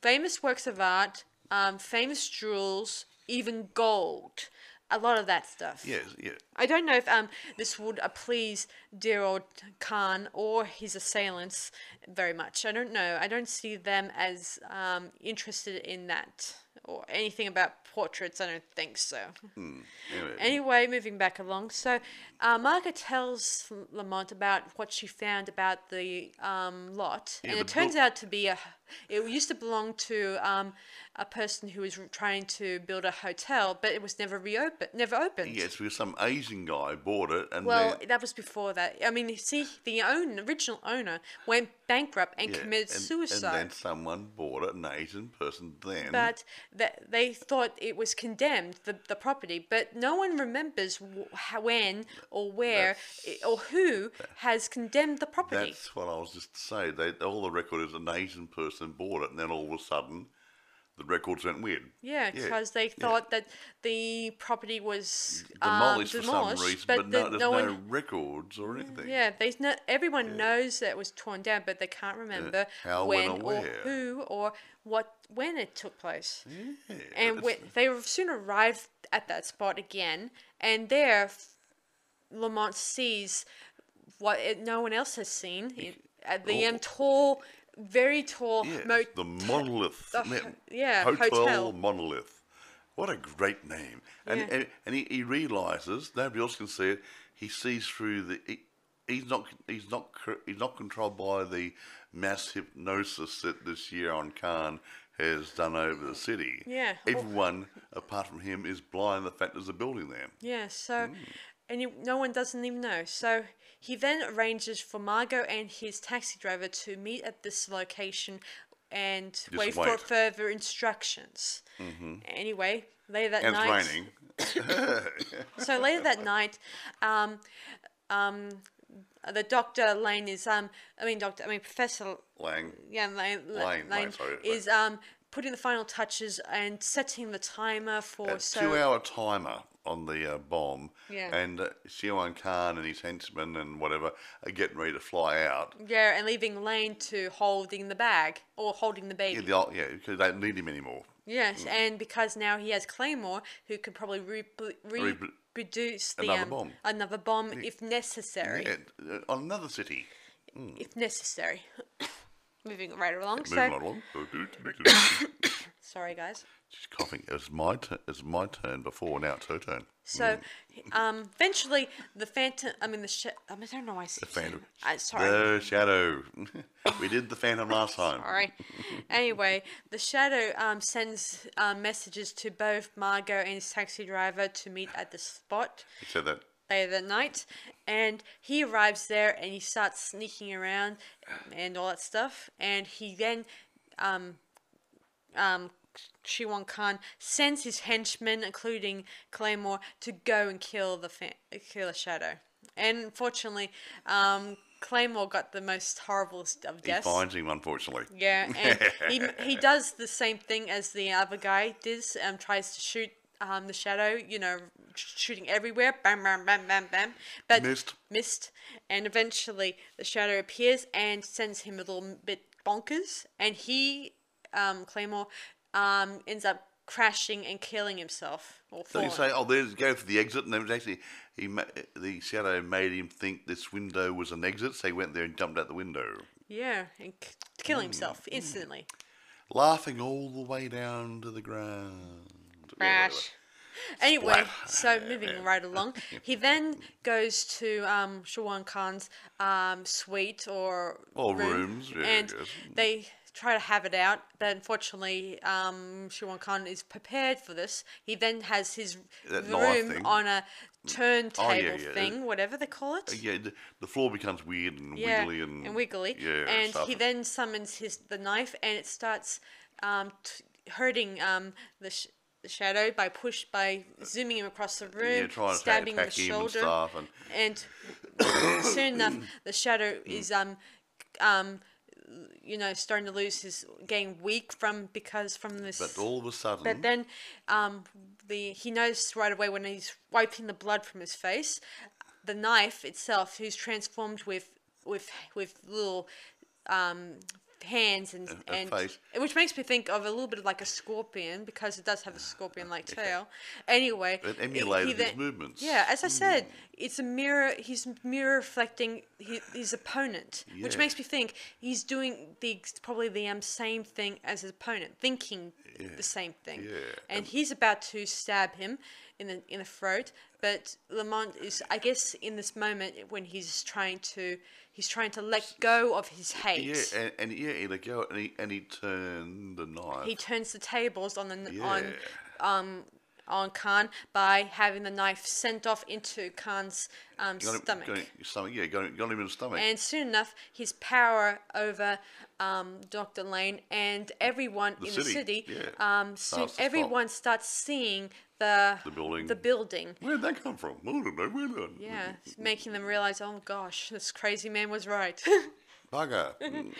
famous works of art, um, famous jewels, even gold. A lot of that stuff. Yes, yeah. I don't know if um this would uh, please dear old Khan or his assailants very much. I don't know. I don't see them as um interested in that or anything about portraits. I don't think so. Anyway, Anyway, moving back along. So, uh, Margaret tells Lamont about what she found about the um, lot, Yeah, and it turns out to be a. It used to belong to um, a person who was trying to build a hotel, but it was never reopened. Never opened. yes, because some Asian guy bought it, and Well, then, that was before that. I mean, you see, the own original owner went bankrupt and yeah, committed and- suicide. And then someone bought it, an Asian person. Then but that they thought it was condemned the, the property but no one remembers when or where i- or who has condemned the property That's what I was just to say. They all the record is an Asian person bought it, and then all of a sudden, the records went weird. yeah because they thought that the property was um, demolished for some reason, but, but, the- no, there's no no, one records or anything. yeah they know everyone knows that it was torn down but they can't remember How, when when, or or who or what when it took place Yeah, and when they soon arrive at that spot again, and there, Lamont sees what it, no one else has seen. It, the Oh. tall, very tall yes, mo- the monolith. the ho- yeah, hotel, hotel. monolith. What a great name! And Yeah. and, and he, he realizes nobody else can see it. He sees through the. He, he's not. He's not. He's not controlled by the mass hypnosis that this year on Khan has done over the city. Yeah. Everyone apart from him is blind to the fact there's a building there. Yeah, so, Hmm. And you, no one doesn't even know. So he then arranges for Margot and his taxi driver to meet at this location and wait, for further instructions. Anyway, later that And it's night. raining. So later that night, um, um, the Doctor Lane is um, I mean Doctor, I mean Professor Lang. yeah Lane, Lane, Lane, Lane, sorry, is um putting the final touches and setting the timer for A so two hour timer on the uh, bomb. Yeah. And uh, Shiwan Khan and his henchmen and whatever are getting ready to fly out. yeah, and leaving Lane to holding the bag or holding the baby. Yeah, the, yeah, because they don't need him anymore. Yes, and because now he has Claymore, who could probably re- re- Repro- reproduce the Another um, bomb. another bomb if necessary. Yeah, uh, on another city. If necessary. Moving right along. Moving so right along. sorry, guys. She's coughing. It was my turn. It was my turn before. Now it's her turn. So, um, eventually the Phantom. I mean the. Sh- I, mean, I don't know why I said Phantom. I, sorry. The shadow. we did the Phantom last time. Sorry. anyway, the Shadow um, sends um, messages to both Margot and his taxi driver to meet at the spot He said that. later that night, and he arrives there and he starts sneaking around and all that stuff, and he then um, um, Shiwan Khan sends his henchmen, including Claymore, to go and kill the kill the Shadow. And unfortunately, um, Claymore got the most horrible of deaths. He finds him, unfortunately. Yeah, and he he does the same thing as the other guy does. Um, tries to shoot um the shadow. You know, shooting everywhere. Bam, bam, bam, bam, bam. But Missed. Missed. And eventually, the shadow appears and sends him a little bit bonkers. And he, um, Claymore, um, ends up crashing and killing himself or So you say, oh, there's go for the exit, and then it was actually he ma- the shadow made him think this window was an exit, so he went there and jumped out the window, yeah, and k- kill himself instantly. laughing all the way down to the ground. Yeah. Crash. Anyway, so moving right along, he then goes to um, Shiwan Khan's um, suite or Or room, rooms, yeah, and they try to have it out, but unfortunately, um, Shiwan Khan is prepared for this. He then has his That room on a turntable yeah. thing, whatever they call it. Yeah, the, the floor becomes weird and Yeah, wiggly and, wiggly. Yeah, and he then summons his the knife, and it starts um, t- hurting um, the, sh- the shadow by push by zooming him across the room, yeah, stabbing the and shoulder, stuff, and and soon enough, the shadow is um um you know starting to lose his getting weak from because from this. but all of a sudden, But then, um, the he knows right away when he's wiping the blood from his face, the knife itself, who's transformed with with with little um, hands and a and face. which makes me think of a little bit of like a scorpion because it does have a scorpion-like tail. Anyway, It he- emulated he his then- movements. Yeah, as I said, it's a mirror. He's mirror reflecting his, his opponent, which makes me think he's doing the probably the um, same thing as his opponent, thinking the same thing. Yeah, And he's about to stab him in the in the throat, but Lamont is, I guess, in this moment when he's trying to he's trying to let go of his hate. yeah, and, and yeah, he let go, and he and he turned the knife. He turns the tables on the yeah, on um on Khan by having the knife sent off into Khan's um, got him, stomach. Got him, stomach, yeah, got him, got him in the stomach. And soon enough, his power over um, Dr. Lane and everyone The in the city, city, yeah, um, soon starts to fall. everyone starts seeing the The building. The building. Where'd that come from? I don't know. Where did Yeah, making them realize, oh gosh, this crazy man was right. Bugger.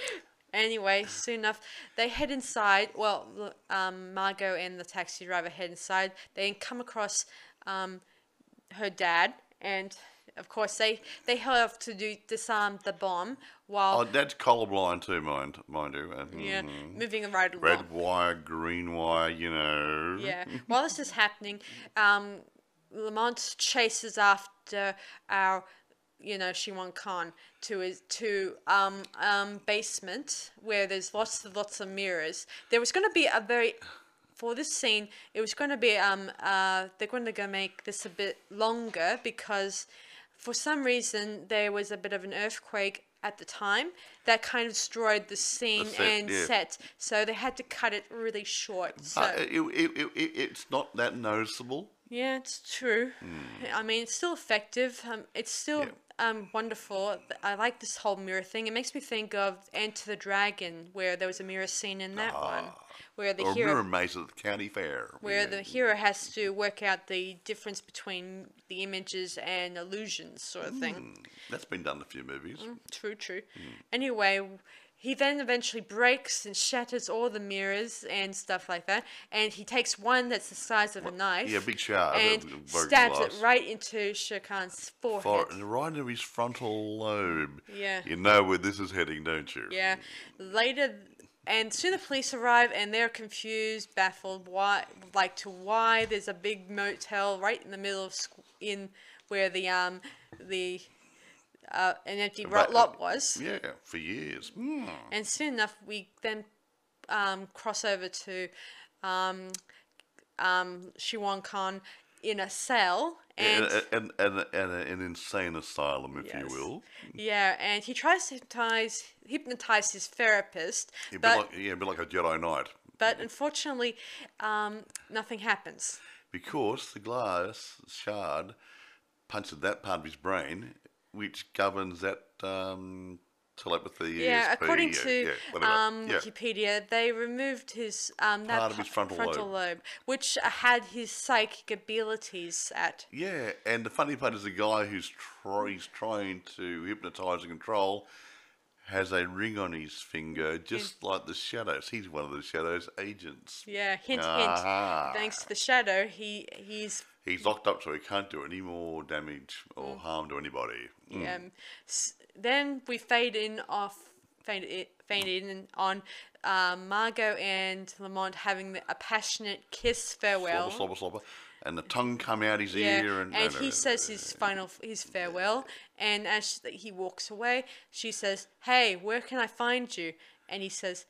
Anyway, soon enough, they head inside. Well, um, Margot and the taxi driver head inside. They come across um, her dad, and of course, they they have to do disarm the bomb while oh, that's colorblind too, mind, mind you. Uh, yeah, moving right along. Red wire, green wire, you know. Yeah. While this is happening, um, Lamont chases after our, you know, Shiwan Khan to his to um um basement where there's lots of lots of mirrors. There was going to be a very for this scene, it was going to be um uh they're going to go make this a bit longer because for some reason there was a bit of an earthquake at the time that kind of destroyed the scene set, and yeah. set, so they had to cut it really short. So Uh, it, it, it, it, it's not that noticeable. Yeah, it's true. I mean, it's still effective. Um, it's still Hmm. Yeah. um, wonderful. I like this whole mirror thing. It makes me think of Enter the Dragon, where there was a mirror scene in that one, where the or hero, Mirror Maze at the county fair. where Yeah. the hero has to work out the difference between the images and illusions, sort of thing. Hmm, That's been done in a few movies. True, true. Anyway, he then eventually breaks and shatters all the mirrors and stuff like that, and he takes one that's the size of a knife. yeah, big shard And stabs glass. it right into Shere Khan's forehead. For, right into his frontal lobe. Yeah. You know where this is heading, don't you? Yeah. Later, and soon the police arrive, and they're confused, baffled, why, like to why there's a big motel right in the middle of squ- in where the um the uh, an empty Right. lot was. Yeah, for years. Hmm. And soon enough, we then um, cross over to um, um, Shiwan Khan in a cell, and And, and, and, and, an insane asylum, if you will. yeah, and he tries to hypnotize hypnotize his therapist, Yeah, a bit but like, yeah, a bit like a Jedi Knight. but unfortunately, um, nothing happens. Because the glass shard punctured that part of his brain, which governs that um, telepathy. Yeah, ESP, according yeah, to yeah, um, yeah. Wikipedia, they removed his um, that Part of his pa- frontal lobe. which had his psychic abilities at. Yeah, and the funny part is the guy who's try, he's trying to hypnotise and control has a ring on his finger, just like the shadows. He's one of the shadows' agents. Yeah, hint, Ah. hint. Thanks to the shadow, he he's He's locked up, so he can't do any more damage or Mm. harm to anybody. Mm. Um, s- then we fade in off, fade in, fade in on um, Margot and Lamont having the, a passionate kiss farewell. Slobber, slobber, slobber. And the tongue come out his Yeah, ear, and, and no, no, he no, says his final his farewell, and as he walks away, she says, "Hey, where can I find you?" And he says,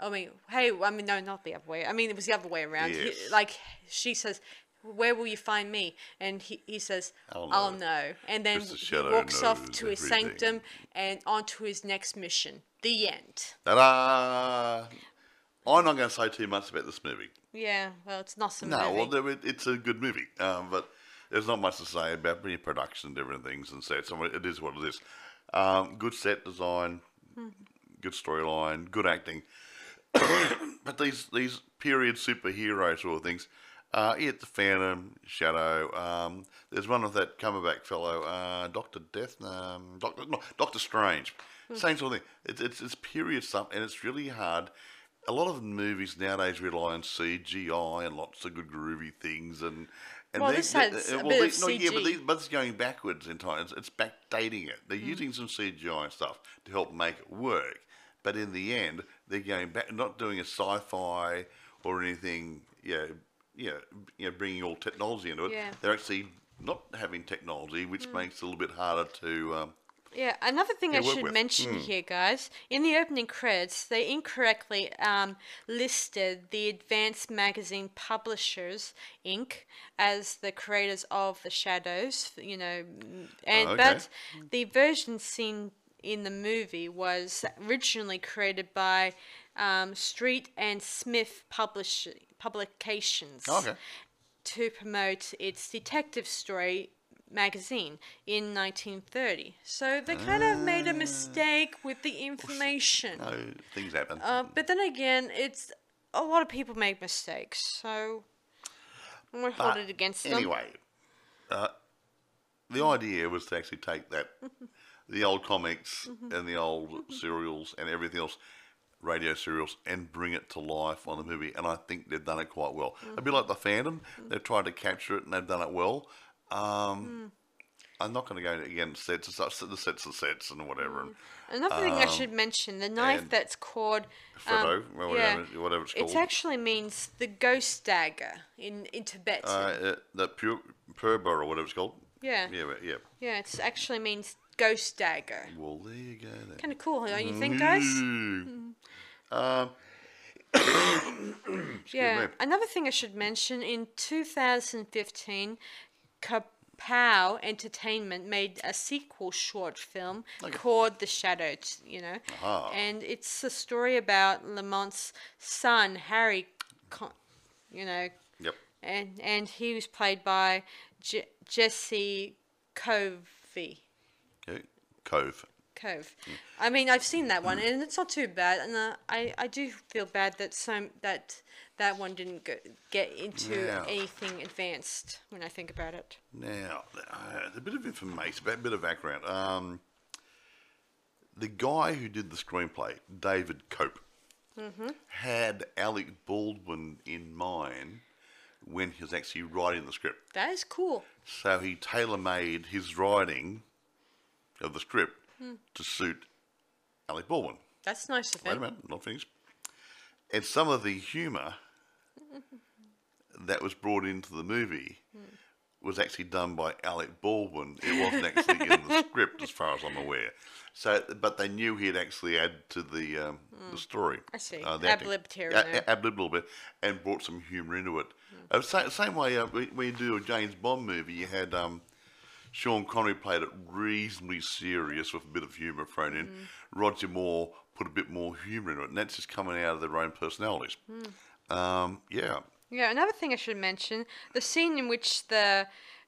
"I mean, hey, I mean, no, not the other way. I mean, it was the other way around. He- like she says." Where will you find me? And he, he says, I'll I'll know. know. And then he walks off to his sanctum and on to his next mission. The end. Ta-da! I'm not going to say too much about this movie. Yeah, well, it's not some No, movie. well, it's a good movie, um, but there's not much to say about production and different things and sets. I mean, it is what it is. Um, good set design, good storyline, good acting. but these these period superhero sort of things, uh, yeah, the Phantom, Shadow. Um, there's one of that Cumberbatch fellow, uh, Doctor Death, um, Doctor no, Doctor Strange. Same sort of thing. It's, it's it's period stuff, and it's really hard. A lot of movies nowadays rely on CGI and lots of good groovy things, and and Well, they- this they- has uh, a well, bit they- of no, yeah, but these, but it's going backwards in time. It's, it's backdating it. They're using some CGI stuff to help make it work, but in the end, they're going back, not doing a sci-fi or anything. Yeah, yeah, you know, bringing all technology into it. Yeah. They're actually not having technology, which makes it a little bit harder to. Um, Yeah, another thing I should with. mention here, guys, in the opening credits, they incorrectly um, listed the Advance Magazine Publishers Inc. as the creators of the Shadows. You know, mm, and Oh, okay. but the version seen in the movie was originally created by um, Street and Smith Publish- Publications okay. to promote its detective story magazine in 1930. So they kind of made a mistake with the information. No, things happen. Uh, but then again, it's a lot of people make mistakes, so I'm gonna hold it against them. Anyway, uh, the idea was to actually take that, the old comics Mm-hmm. and the old serials and everything else, radio serials, and bring it to life on the movie. And I think they've done it quite well. A Mm-hmm. bit like the Phantom, they've tried to capture it and they've done it well. Um, Mm. I'm not going to go against sets and stuff. The sets are sets and whatever. And Another thing I should mention: the knife that's called Frodo, um, whatever, whatever it's called. it actually means the ghost dagger in in Tibetan. uh, uh, the pure Purba or whatever it's called. yeah, Yeah, yeah. yeah, it actually means ghost dagger. Well, there you go. Then. Kind of cool, don't you think, guys? Mm. Um, Yeah. me. Another thing I should mention in 2015, Kapow Entertainment made a sequel short film called The Shadow, you know. Aha. And it's a story about Lamont's son, Harry, co- you know, yep. and and he was played by Je- Jesse Covey. Cove. Cove. I mean, I've seen that one, and it's not too bad. And uh, I, I do feel bad that some that that one didn't go, get into Yeah. anything advanced when I think about it. Now, uh, a bit of information, a bit of background. Um, the guy who did the screenplay, David Koepp, had Alec Baldwin in mind when he was actually writing the script. That is cool. So he tailor made his writing of the script to suit Alec Baldwin. That's nice of Wait a minute, not finished. And some of the humour that was brought into the movie was actually done by Alec Baldwin. It wasn't actually in the script, as far as I'm aware. So, but they knew he'd actually add to the um, the story. I see. Uh. Ad-libbed here Yeah, and ad-libbed a little bit, and brought some humour into it. Uh, sa- same way uh, when when you do a James Bond movie, you had um, Sean Connery played it reasonably serious with a bit of humour thrown in. Roger Moore put a bit more humour into it, and that's just coming out of their own personalities. Um, yeah, Yeah, another thing I should mention: the scene in which the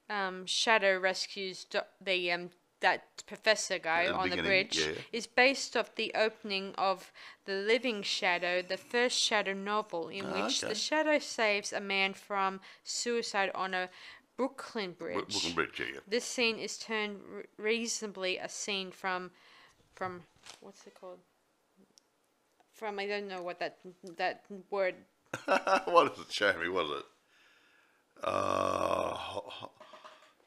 um, Shadow rescues do- the um, that professor guy the on the bridge yeah. is based off the opening of the Living Shadow, the first Shadow novel, in Ah, which okay. the Shadow saves a man from suicide on a Brooklyn bridge. Bro- Brooklyn Bridge, yeah, yeah. This scene is turned re- reasonably a scene from, from what's it called? From I don't know what that that word what does it me? What is it? Uh,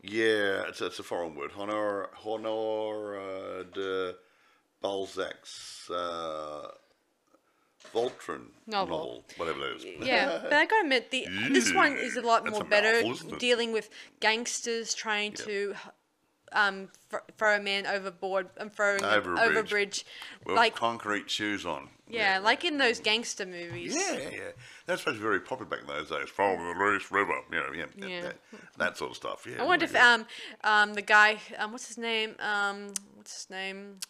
yeah, it's, it's a foreign word. Honor, honor uh, de Balzac's uh, Vautrin Novel. whatever it is. Yeah, but I gotta admit, the this one is a lot That's more a better, mouthful, dealing with gangsters trying to um th- throw a man overboard and throwing him Over a over a bridge. With like concrete shoes on. yeah, like in those gangster movies. Yeah, yeah, yeah. That's supposed very popular back in those days. From the East River, you know, yeah, that- Yeah. That, that sort of stuff. Yeah. I wonder if um um the guy um what's his name um what's his name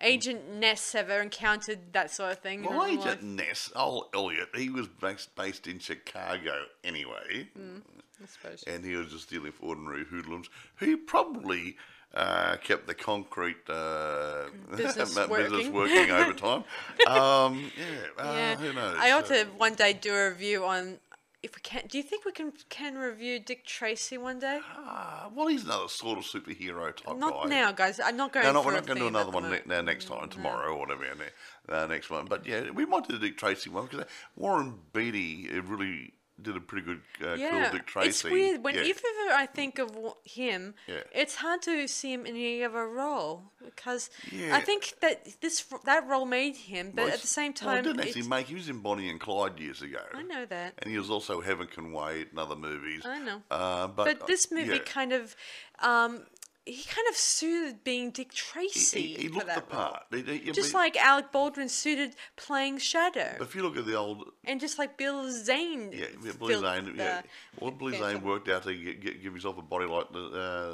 Agent Ness ever encountered that sort of thing. in Well, Agent life? Ness, old Elliot, he was based, based in Chicago anyway, I suppose. and he was just dealing with ordinary hoodlums who probably uh, kept the concrete uh, Business ma- business working. working overtime. um, yeah, uh, Yeah, who knows? I ought Uh, to one day do a review on if we can. Do you think we can can review Dick Tracy one day? ah, well, he's another sort of superhero type Not guy. now, guys. I'm not going. No, no, we're not going to do another one ne- next time, tomorrow or whatever, ne- uh, next one. But yeah, we might do the Dick Tracy one because Warren Beatty uh, really did a pretty good, uh, Yeah, cool Dick Tracy. it's weird. When yeah. if ever I think of him, Yeah. it's hard to see him in any other role because Yeah. I think that this that role made him, but Well, at the same well, time, it didn't actually make. He was in Bonnie and Clyde years ago. I know that. And he was also Heaven Can Wait and other movies. I know. Uh, but, But this movie yeah, kind of, um, he kind of suited being Dick Tracy he, he for looked the part. He- he- Just like Alec Baldwin suited playing Shadow, If you look at the old, and just like Bill Zane. yeah, filled Zane, yeah, well, Billy Zane worked out to get, get, give himself a body like the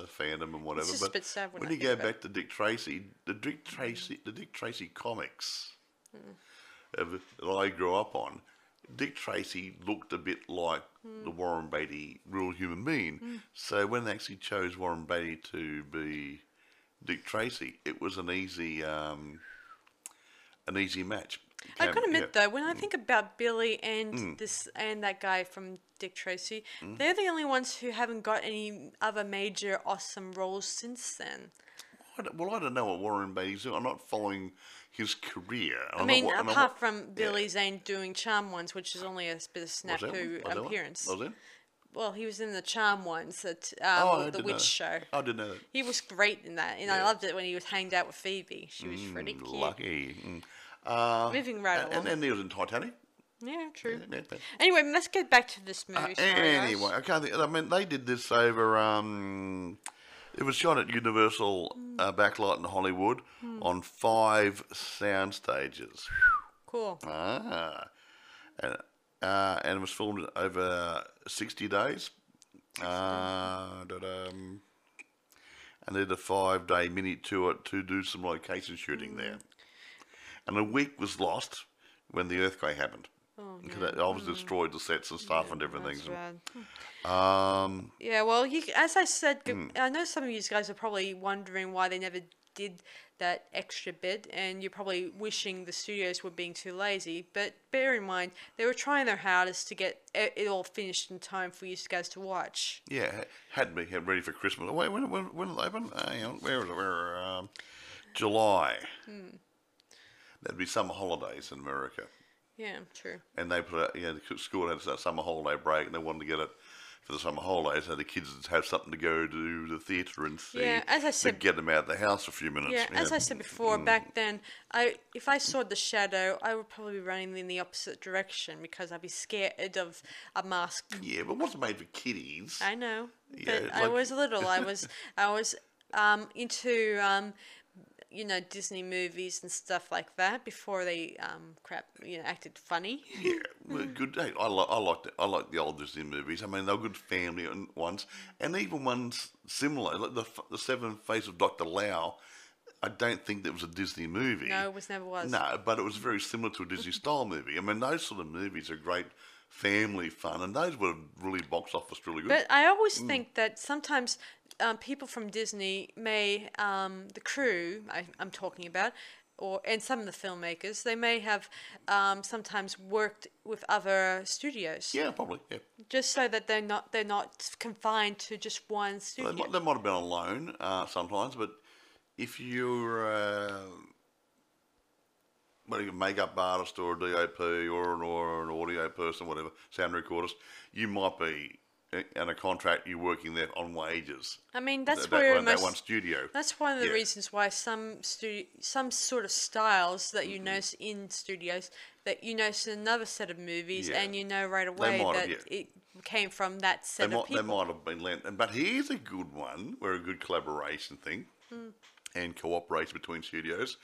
uh, Phantom and whatever. just a but bit sad when when you go back to Dick Tracy, the Dick Tracy, the Dick Tracy comics of, that I grew up on, Dick Tracy looked a bit like the Warren Beatty real human being. So when they actually chose Warren Beatty to be Dick Tracy, it was an easy, um, an easy match. I Cam- gotta admit yeah. Mm. though, when I think about Billy and this and that guy from Dick Tracy, Mm. they're the only ones who haven't got any other major awesome roles since then. Well, I don't know what Warren Beatty's doing. I'm not following his career. I mean, apart from Billy Zane doing Charm ones, which is only a bit of snafu appearance. Was it? Well, he was in the Charm ones, that Oh, um, the Witch know. Show. I didn't know that. He was great in that, and I loved it when he was hanged out with Phoebe. She was pretty cute. Lucky. Mm. Uh, Moving right and, along. and he was in Titanic. yeah, true. Yeah, yeah. Anyway, let's get back to this movie. Guys. Anyway, I can't think. I mean, they did this over. Um, it was shot at Universal uh, Backlight in Hollywood on five sound stages. Cool. Ah, and, uh, and it was filmed over sixty days. Uh, da-dum. and they did a five-day mini tour to do some location shooting there. And a week was lost when the earthquake happened. Oh, Because they obviously destroyed the sets and stuff and everything. Bad. Um, Yeah, well, you, as I said, Hmm. I know some of you guys are probably wondering why they never did that extra bit, and you're probably wishing the studios were being too lazy. But bear in mind, they were trying their hardest to get it, it all finished in time for you guys to watch. yeah, had me had ready for Christmas. Wait, when when when did they open? Uh, hang on, where is it? Where um, July. That'd be summer holidays in America, Yeah, true. and they put out, yeah, the school had a summer holiday break, and they wanted to get it for the summer holidays, so the kids have something to go to the theatre and see. Yeah, as I to said- get them out of the house for a few minutes. Yeah, as I said before, back then, I if I saw the shadow, I would probably be running in the opposite direction because I'd be scared of a mask. Yeah, but what's made for kiddies? I know, Yeah, but I was little. I was I was um, into um, you know Disney movies and stuff like that before they um, crap you know acted funny. Yeah, well, good. Hey, I like I like the, I like the old Disney movies. I mean, they're good family ones, and even ones similar, like the the Seven Face of Doctor Lao. I don't think that was a Disney movie. No, it was never was. No, but it was very similar to a Disney style movie. I mean, those sort of movies are great family fun, and those were really box office really good. But I always think that sometimes um, people from Disney may, um, the crew I, I'm talking about, or and some of the filmmakers, they may have um, sometimes worked with other studios, yeah, probably. Yeah, just so that they're not they're not confined to just one they studio. might, they might have been on loan uh, sometimes, but if you're uh, what are you, a makeup artist or a DOP or an, or an audio person, whatever, sound recordist, you might be uh, in a contract. You're working there on wages. I mean, that's that, that where one, that most one studio. That's one of the Yeah. reasons why some stu- some sort of styles that Mm-hmm. you notice in studios that you notice in another set of movies, Yeah. and you know right away that have, yeah. it came from that They set might, of they might have been lent, but here's a good one where a good collaboration thing Hmm. and cooperation between studios.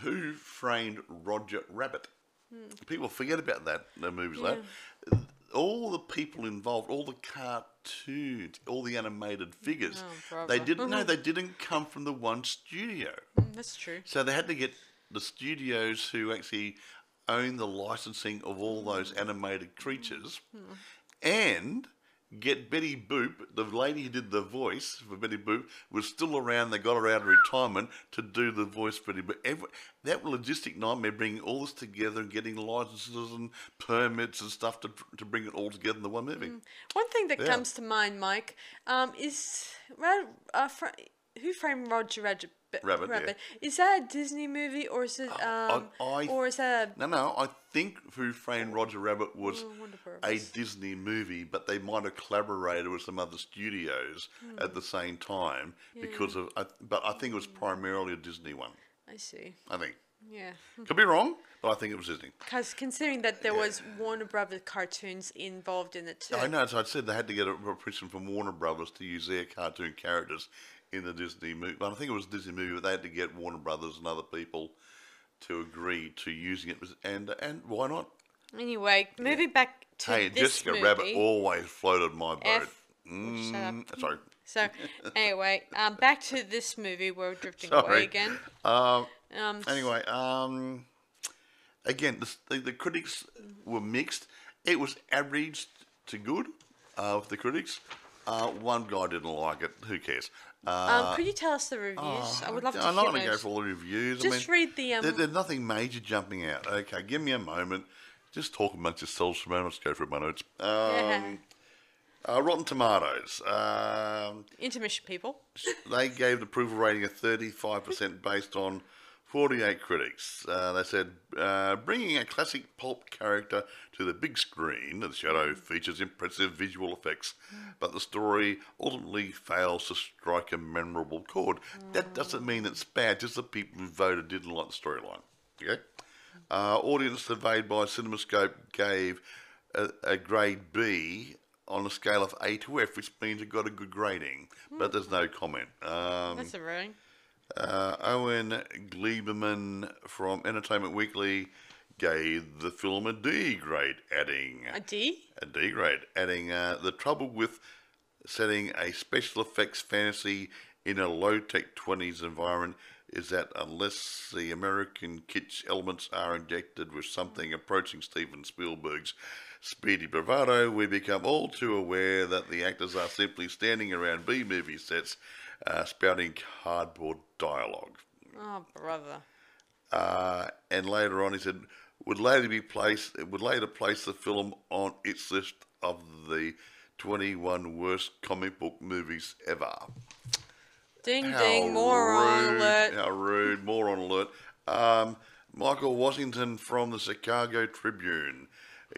Who framed Roger Rabbit? Hmm. People forget about that in the movies. like. All the people involved, all the cartoons, all the animated figures, Oh, they didn't. know they didn't come from the one studio. Mm, That's true. So they had to get the studios who actually own the licensing of all those animated creatures and get Betty Boop, the lady who did the voice for Betty Boop, was still around. They got her out of retirement to do the voice for Betty Boop. Every, that logistic nightmare, bringing all this together and getting licenses and permits and stuff to, to bring it all together in the one movie. One thing that Yeah. comes to mind, Mike, um, is uh, Who Framed Roger Rabbit? Rabbit, yeah. Is that a Disney movie or is it um, I- or is that a No, no, I think Who Framed Roger Rabbit was Oh, a Disney movie, but they might have collaborated with some other studios Hmm. at the same time because of. But I think it was primarily a Disney one. I see. I think Yeah. could be wrong, but I think it was Disney. Because considering that there was Warner Brothers cartoons involved in it too. I know. So I said they had to get a permission from Warner Brothers to use their cartoon characters in the Disney movie. But I think it was a Disney movie, but they had to get Warner Brothers and other people to agree to using it. And and why not? Anyway, moving back to Hey, this Jessica movie. Rabbit always floated my boat. F- up. Mm, sorry. So anyway, um, back to this movie. We're drifting Sorry. away again. Um, Um, anyway, um, again, the, the, the critics were mixed. It was average to good uh, with the critics. Uh, one guy didn't like it. Who cares? Uh, um, could you tell us the reviews? I would love to I'm not going to go for all the reviews. Just I mean, read the, um, there- there's nothing major jumping out. Okay, give me a moment. Just talk amongst yourselves for a moment. Let's go through my notes. Um, uh, Rotten Tomatoes. Um, Intermission people. they gave the approval rating of 35% based on 48 critics. Uh, they said, uh, bringing a classic pulp character to the big screen, The Shadow features impressive visual effects, but the story ultimately fails to strike a memorable chord. That doesn't mean it's bad, just the people who voted didn't like the storyline. Okay? Uh, audience surveyed by CinemaScore gave a, a grade B on a scale of A to F, which means it got a good grading, but there's no comment. Um, That's a rating. Uh, Owen Gleiberman from Entertainment Weekly gave the film a D grade, adding A D. a D grade, adding uh, the trouble with setting a special effects fantasy in a low tech 20s environment is that unless the American kitsch elements are injected with something approaching Steven Spielberg's speedy bravado, we become all too aware that the actors are simply standing around B movie sets uh, spouting cardboard dialogue. Oh, brother. Uh, and later on, he said, would later be placed, would later place the film on its list of the 21 worst comic book movies ever. Ding How ding, moron rude, alert. How rude, moron alert. Um, Michael Wilmington from the Chicago Tribune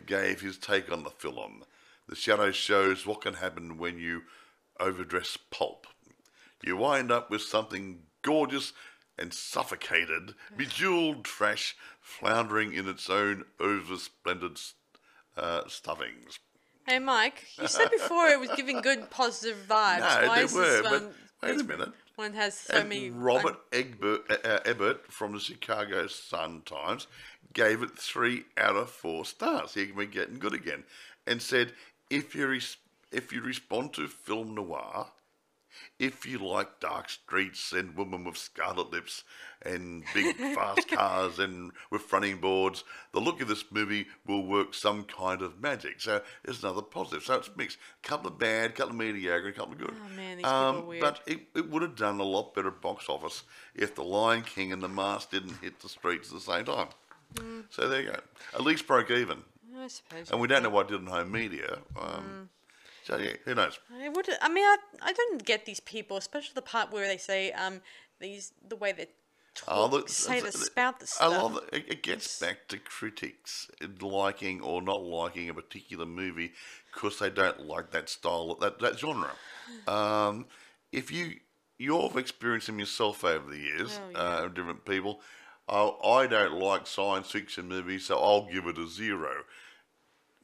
gave his take on the film. The shadow shows what can happen when you overdress pulp. You wind up with something gorgeous and suffocated, bejeweled trash floundering in its own oversplendid uh, stuffings. Hey, Mike, you said before it was giving good positive vibes. No, Why they is were, but one, wait a minute. one has so And many. Robert Egbert, uh, uh, Ebert from the Chicago Sun Times gave it three out of four stars. He can be getting good again, and said if you res- if you respond to film noir, if you like dark streets and women with scarlet lips and big fast cars and with running boards, the look of this movie will work some kind of magic. So it's another positive. So it's mixed. A couple of bad, a couple of mediocre, a couple of good. Oh, man, these people are um, weird. But it, it would have done a lot better box office if The Lion King and The Mask didn't hit the streets at the same time. Mm. So there you go. At least broke even. I suppose. And we don't know what it did in home media. Um, So yeah, who knows? I would. I mean, I, I don't get these people, especially the part where they say um these the way they talk, Oh, the- say the- the spout the stuff. lot of it, it- gets back to critics liking or not liking a particular movie because they don't like that style, that that genre. Um, if you you've experienced them yourself over the years, Oh, yeah. uh, different people. Oh, I don't like science fiction movies, so I'll give it a zero.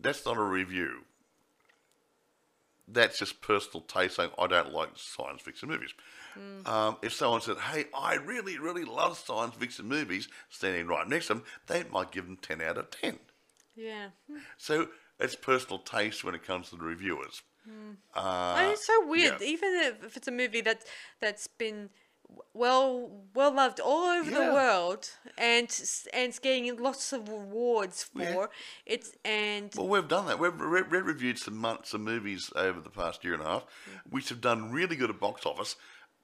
That's not a review. That's just personal taste saying I don't like science fiction movies. Um, if someone said, "Hey, I really, really love science fiction movies," standing right next to them, they might give them ten out of ten. yeah. So it's personal taste when it comes to the reviewers. I Uh, mean, it's so weird. yeah. Even if, if it's a movie that that's been well well loved all over Yeah. the world and and it's getting lots of awards for Yeah. it's and Well, we've done that. We've re- re- reviewed some months of movies over the past year and a half, mm. which have done really good at box office,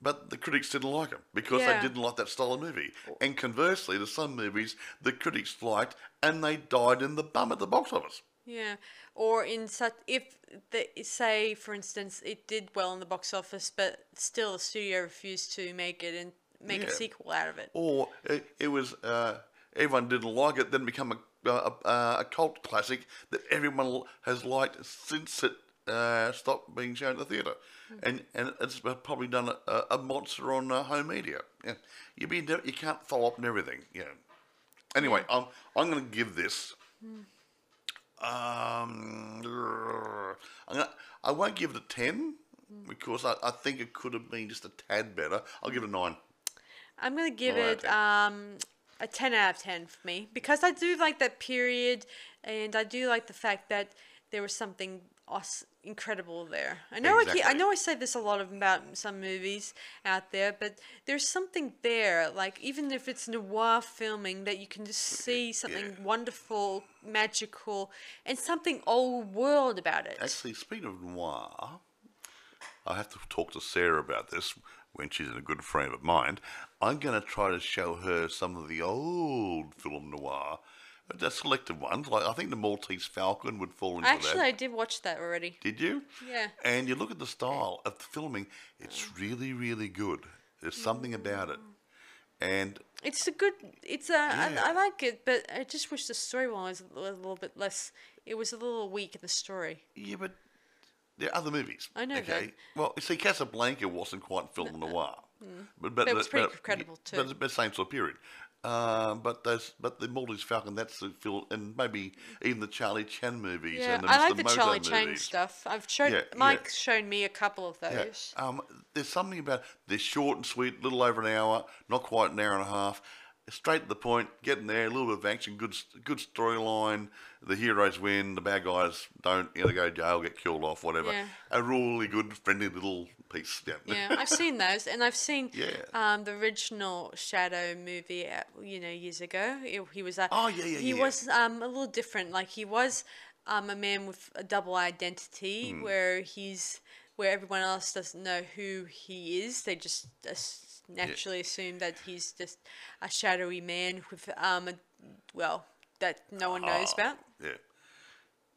but the critics didn't like them because Yeah. they didn't like that style of movie. Oh. And conversely, there's some movies the critics liked and they died in the bum at the box office. Yeah, or in such if the say for instance it did well in the box office, but still the studio refused to make it and make a sequel out of it. Or it, it was uh, everyone didn't like it, then become a, a, a, a cult classic that everyone has liked since it uh, stopped being shown at the theatre. And and it's probably done a, a, monster on uh, home media. Yeah, you be you can't follow up and everything. Yeah. Anyway, I'm I'm going to give this. Um, I'm gonna, I won't give it a ten because I, I think it could have been just a tad better. I'll give it a nine. I'm gonna give Alright, it um a ten out of ten for me because I do like that period, and I do like the fact that there was something us incredible there. I know I keep, I know I say this a lot about some movies out there, but there's something there. Like even if it's noir filming, that you can just see something Yeah. wonderful, magical, and something old world about it. Actually, speaking of noir, I have to talk to Sarah about this when she's in a good frame of mind. I'm going to try to show her some of the old film noir, the selected ones. Like I think the Maltese Falcon would fall into that. Actually, I did watch that already. Did you? Yeah. And you look at the style of the filming; it's really, really good. There's something about it, and It's a good. It's a. I Yeah. I like it, but I just wish the story was a little bit less. It was a little weak in the story. yeah, but there are other movies. I know that. Okay. Well, you see, Casablanca wasn't quite film noir, mm. but but but It was pretty but- credible, But too. it's the same sort of period. Uh, but those, but the Maltese Falcon, that's the film, and maybe even the Charlie Chan movies. Yeah, and the I Mr. like the Charlie movies. stuff. I've shown Yeah, yeah. Mike's shown me a couple of Yeah. those. Um, there's something about they're short and sweet, a little over an hour, not quite an hour and a half, straight to the point, getting there, a little bit of action, good good storyline. The heroes win, the bad guys don't. You know, they go to jail, get killed off, whatever. Yeah. A really good, friendly little piece. Yeah. Yeah, I've seen those, and I've seen Yeah. um, the original Shadow movie, uh, you know, years ago. He, was a, Oh, yeah, yeah, he yeah. was um, a little different. Like he was um, a man with a double identity, Hmm. where he's where everyone else doesn't know who he is. They just as- naturally assume that he's just a shadowy man with um, a, well, that no one knows Ah, about. Yeah.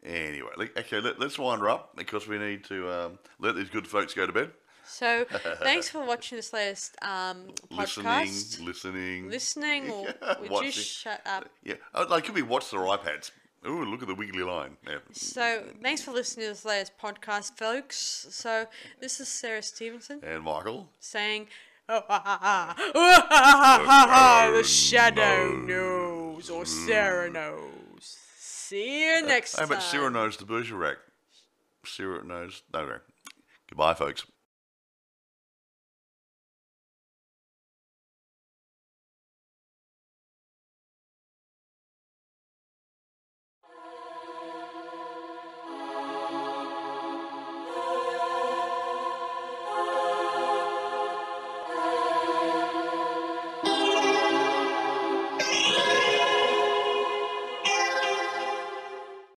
Anyway, le- okay, let, let's wind her up because we need to um, let these good folks go to bed. So, thanks for watching this latest um, podcast. Listening, listening. listening or would you Watching. shut up? Yeah, oh, they could be watch their iPads. Ooh, look at the wiggly line. Yeah. So, thanks for listening to this latest podcast, folks. So, this is Sarah Stevenson And Michael. saying, "Oh, ha, ha, ha. Oh, ha, ha, ha, ha, the shadow knows, or Sarah knows. See you next time. How about Sarah knows the Bergerac? Sarah knows. No, no. Goodbye, folks.